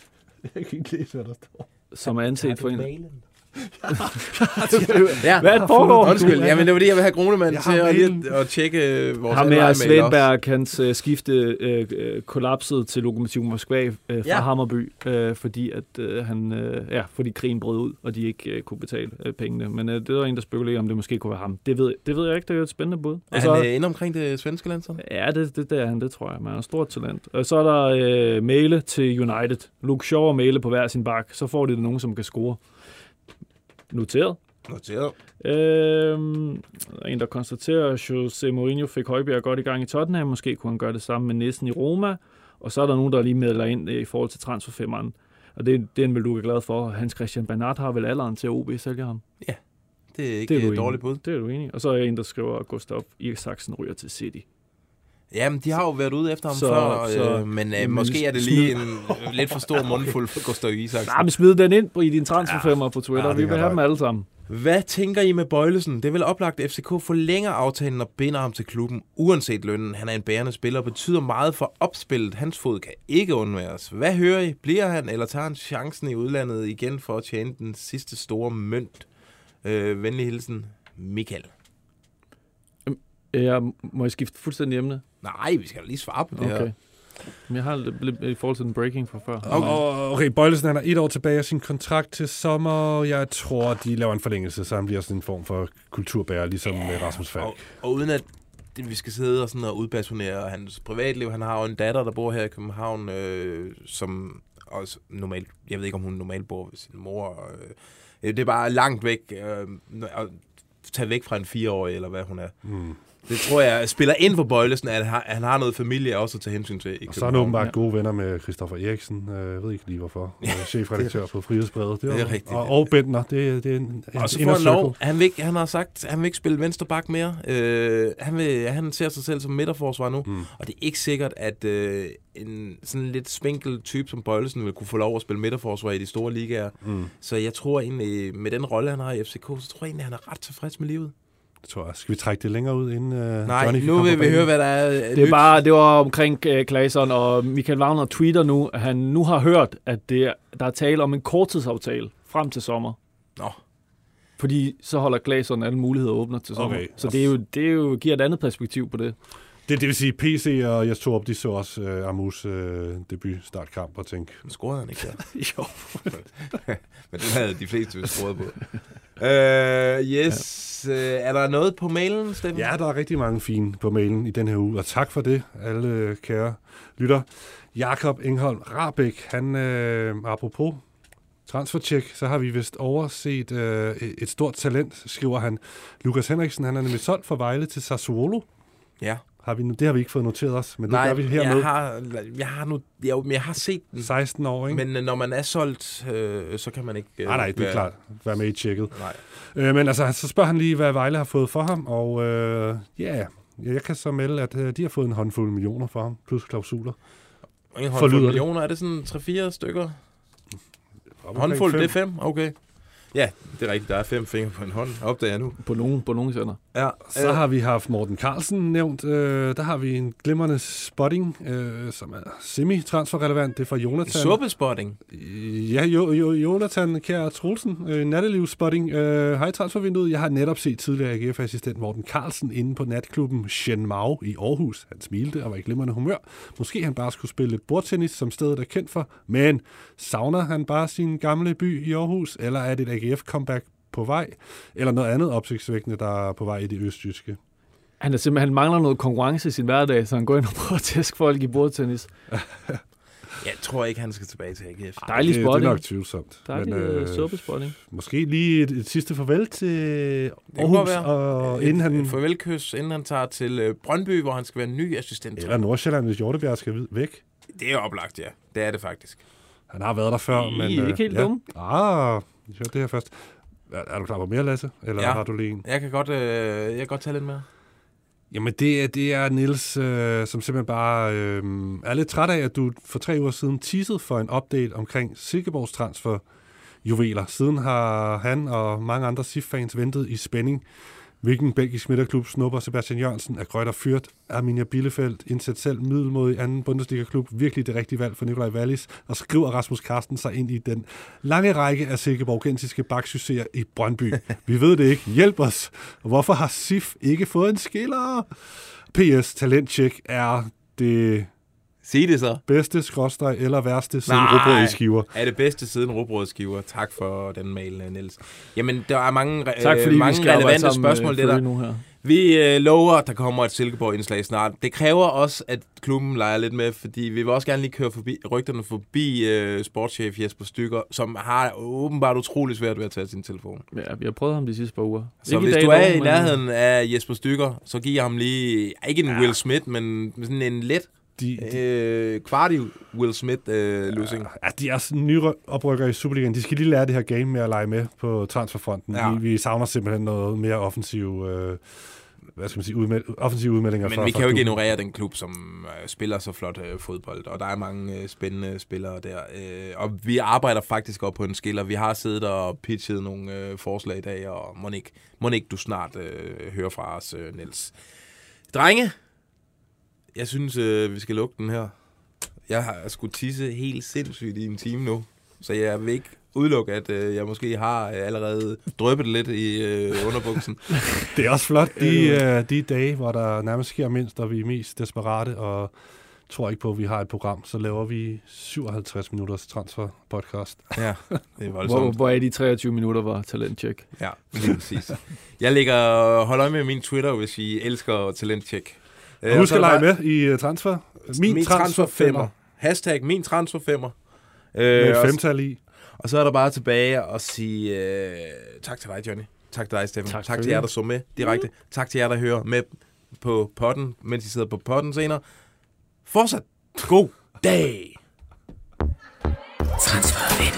Jeg kan ikke læse, hvad der står. som er anset for en... ja. Hvad er det foregår? Undskyld, ja, men det var det, jeg vil have Grunemann til at, lige at tjekke øh, vores Ham med Svendberg, hans øh, skifte øh, øh, kollapsede til Lokomotiv Moskva øh, fra Ja. Hammerby, øh, fordi at øh, han, øh, ja, fordi krigen brød ud, og de ikke øh, kunne betale øh, pengene. Men øh, det var en, der spekulerer, om det måske kunne være ham. Det ved, det ved jeg ikke, det er jo et spændende bud. Er så, han øh, inde omkring det svenske landshold? Ja, det, det, det er han, det tror jeg. Man er stort talent. Og så er der øh, Mæle til United. Luke Shaw og Mæle på hver sin bak. Så får de nogen, som kan score. Noteret. Noteret. Øhm, en, der konstaterer, at Jose Mourinho fik Højbjerg godt i gang i Tottenham. Måske kunne han gøre det samme med Nissen i Roma. Og så er der nogen, der lige melder ind øh, i forhold til transferfemmeren. Og det, det er en vel, du er glad for. Hans Christian Bernard har vel alderen til at OB sælge ham. Det er ikke Det er et dårligt bud. Det er du enig. Og så er en, der skriver, at Gustav Isaksen ryger til City. Jamen, de har jo været ude efter ham Så- før, så- øh, men øh, Jamen, måske er det lige en øh, lidt for stor mundfuld for Gustav Isaksen. Nej, men smid den ind på- i din transferfemmer på Twitter. Ja, Vi vil have dem alle sammen. Hvad tænker I med Bøjlesen? Det vel oplagt, at FCK forlænger aftalen og binder ham til klubben, uanset lønnen. Han er en bærende spiller og betyder meget for opspillet. Hans fod kan ikke undværes. Hvad hører I? Bliver han, eller tager han chancen i udlandet igen for at tjene den sidste store mønt? Øh, venlig hilsen, Michael. Jeg må jeg skifte fuldstændig emne? Nej, vi skal da lige svare på det Okay. her. Men jeg har lidt, lidt i forhold til den breaking fra før. Okay. Okay, Bøjlesen han er et år tilbage af sin kontrakt til sommer. Jeg tror, de laver en forlængelse, så han bliver sådan en form for kulturbærer, ligesom med Rasmus Falk. Og, og uden at det, vi skal sidde og, sådan og udpersonere hans privatliv. Han har jo en datter, der bor her i København, øh, som også normalt, jeg ved ikke, om hun normalt bor ved sin mor. Øh, det er bare langt væk, øh, at tage væk fra en fireårig, eller hvad hun er. Mm. Det tror jeg spiller ind for Bøjlesen, at han har, han har noget familie også at tage hensyn til i Og så er han åbenbart gode venner med Christopher Eriksen. Øh, Jeg ved ikke lige hvorfor. Øh, Chefredaktør på Frihedsbrevet. Det er rigtigt. Og, og Bentner. Det, er- det er en, Og så får han lov. Han, vil ikke, han har sagt, at han vil ikke spille venstre bak mere. Øh, han, vil, han ser sig selv som midterforsvar nu. Mm. Og det er ikke sikkert, at øh, en sådan lidt spinkel type som Bøjlesen vil kunne få lov at spille midterforsvar i de store ligaer. Mm. Så jeg tror egentlig, med den rolle, han har i FCK, så tror jeg egentlig, han er ret tilfreds med livet. Det tror jeg. Skal vi trække det længere ud, inden uh, Nej, Johnny nu vil vi høre, hvad der er Det, er bare, det var omkring uh, Claesson, og Michael Wagner tweeter nu, at han nu har hørt, at det, er- der er tale om en korttidsaftale frem til sommer. Nå. Fordi så holder Claesson alle muligheder åbne til sommer. Okay. Så det, er jo, det er jo, giver et andet perspektiv på det. Det, det vil sige, PC og Jes Torup, de så også uh, Amus uh, debut startkamp og tænkte... Nu scorede han ikke der. jo. Men den havde de fleste jo scoret på. Uh, yes. Ja. Uh, er der noget på mailen, Steffen? Ja, der er rigtig mange fine på mailen i den her uge, og tak for det, alle øh, kære lytter. Jakob Engholm Rabæk, han, øh, apropos transfercheck, så har vi vist overset øh, et stort talent, skriver han. Lukas Henriksen, han er nemlig solgt fra Vejle til Sassuolo. Ja. Har vi, nu- det har vi ikke fået noteret os, men det Nej, gør vi hermed. jeg har, jeg har, nu, jeg, jeg har set den. 16 år, ikke? Men øh, når man er solgt, øh, så kan man ikke... Øh, Nej, nej, det er være- klart. Vær med i tjekket. Nej. Øh, men altså, så spørger han lige, hvad Vejle har fået for ham, og øh, ja, jeg kan så melde, at øh, de har fået en håndfuld millioner for ham, plus klausuler. En Forlyder håndfuld det. millioner, er det sådan 3-4 stykker? Håndfuld, det er fem? Okay. Ja, det er rigtigt. Der er fem fingre på en hånd. Opdager jeg nu. På nogen, på nogen sender. Ja, Så har vi haft Morten Carlsen nævnt. Øh, der har vi en glimrende spotting, øh, som er semi-transferrelevant. Det er fra Jonathan. Suppespotting. Ja, jo, jo, Jonathan Kjær Troelsen, øh, nattelivsspotting. Øh, hej transfervinduet. Jeg har netop set tidligere AGF-assistent Morten Carlsen inde på natklubben Shen Mao i Aarhus. Han smilte og var i glimrende humør. Måske han bare skulle spille lidt bordtennis, som stedet er kendt for. Men savner han bare sin gamle by i Aarhus, eller er det et AGF-comeback på vej? Eller noget andet opsigtsvækkende, der er på vej i det østjyske? Han, er simpelthen, han mangler noget konkurrence i sin hverdag, så han går ind og prøver at tæske folk i bordtennis. Jeg tror ikke, han skal tilbage til AGF. Dejlig det, det er spotting. nok tvivlsomt. Dejlig øh, suppespotting. Måske lige et, et sidste farvel til Det Aarhus, være. og Et- inden han... Et farvelkys, inden han tager til øh, Brøndby, hvor han skal være ny assistent. Eller Nordsjælland, hvis Hjortebjerg skal væk. Det er oplagt, ja. Det er det faktisk. Han har været der før, I men... er ikke helt ja. dumme. Ah, jeg hørte det her først. Er, er du klar på mere, Lasse? Eller Ja. har du lige en? Jeg kan godt, øh, jeg kan godt tage lidt med. Jamen, det, er- det er Nils, øh, som simpelthen bare øh, er lidt træt af, at du for tre uger siden teasede for en update omkring Silkeborgs transfer juveler. Siden har han og mange andre SIF-fans ventet i spænding. Hvilken belgisk midterklub snupper Sebastian Jørgensen af Grøtter Fyrt, Arminia Bielefeld, indsat selv middelmodig anden Bundesliga-klub, virkelig det rigtige valg for Nikolaj Wallis, og skriver Rasmus Karsten sig ind i den lange række af silkeborgensiske baksucceser i Brøndby. Vi ved det ikke. Hjælp os. Hvorfor har SIF ikke fået en skiller? PS Talentcheck er det sig det så. bedste skråstreg eller værste siden skiver. er det bedste siden rugbrødsskiver. Tak for den mail, øh, Niels. Jamen, der er mange, Tak fordi øh, vi mange arbejde relevante sammen, spørgsmål, øh, det der. Nu her. Vi øh, lover, at der kommer et Silkeborg-indslag snart. Det kræver også, at klubben leger lidt med, fordi vi vil også gerne lige køre forbi, rygterne forbi øh, sportschef Jesper Stykker, som har åbenbart utrolig svært ved at tage sin telefon. Ja, vi har prøvet ham de sidste par uger. Så Ikke hvis dag du er dog, i men- nærheden af Jesper Stykker, så giv ham lige, ikke en ja. Will Smith, men sådan en let De, de, øh, kvartig Will Smith-løsning. ja, de er nye oprykker i Superligaen. De skal lige lære det her game med at lege med på transferfronten. Ja. Vi, vi savner simpelthen noget mere offensiv, øh, hvad skal man sige, udmeld, offensive udmeldinger. Men fra, vi kan jo ikke ignorere den klub, som øh, spiller så flot øh, fodbold, og der er mange øh, spændende spillere der. Øh, og vi arbejder faktisk op på en skiller. Vi har siddet og pitchet nogle øh, forslag i dag, og må ikke du snart øh, høre fra os, øh, Niels. Drenge, jeg synes, øh, vi skal lukke den her. Jeg har skulle tisse helt sindssygt i en time nu, så jeg vil ikke udelukke, at øh, jeg måske har øh, allerede drøbet lidt i øh, underbuksen. Det er også flot, de, øh, de dage, hvor der nærmest sker mindst, og vi er mest desperate, og tror ikke på, at vi har et program, så laver vi 57 minutters transfer podcast. Ja, det er voldsomt. Hvor, hvor er de 23 minutter var talentcheck? Ja, lige præcis. Jeg lægger hold øje med min Twitter, hvis I elsker talentcheck. Øh, Og husk at lege med i uh, transfer. Min, Min transfer femmer. Hashtag min transfer femmer. Med Øh, et femtal i. og så er der bare tilbage at sige øh, tak til dig, Johnny. Tak til dig, Steffen. Tak, Tak til jer, der så med direkte. Tak til jer, der hører med på potten, mens I sidder på potten senere. Fortsat god dag. Transfervindue.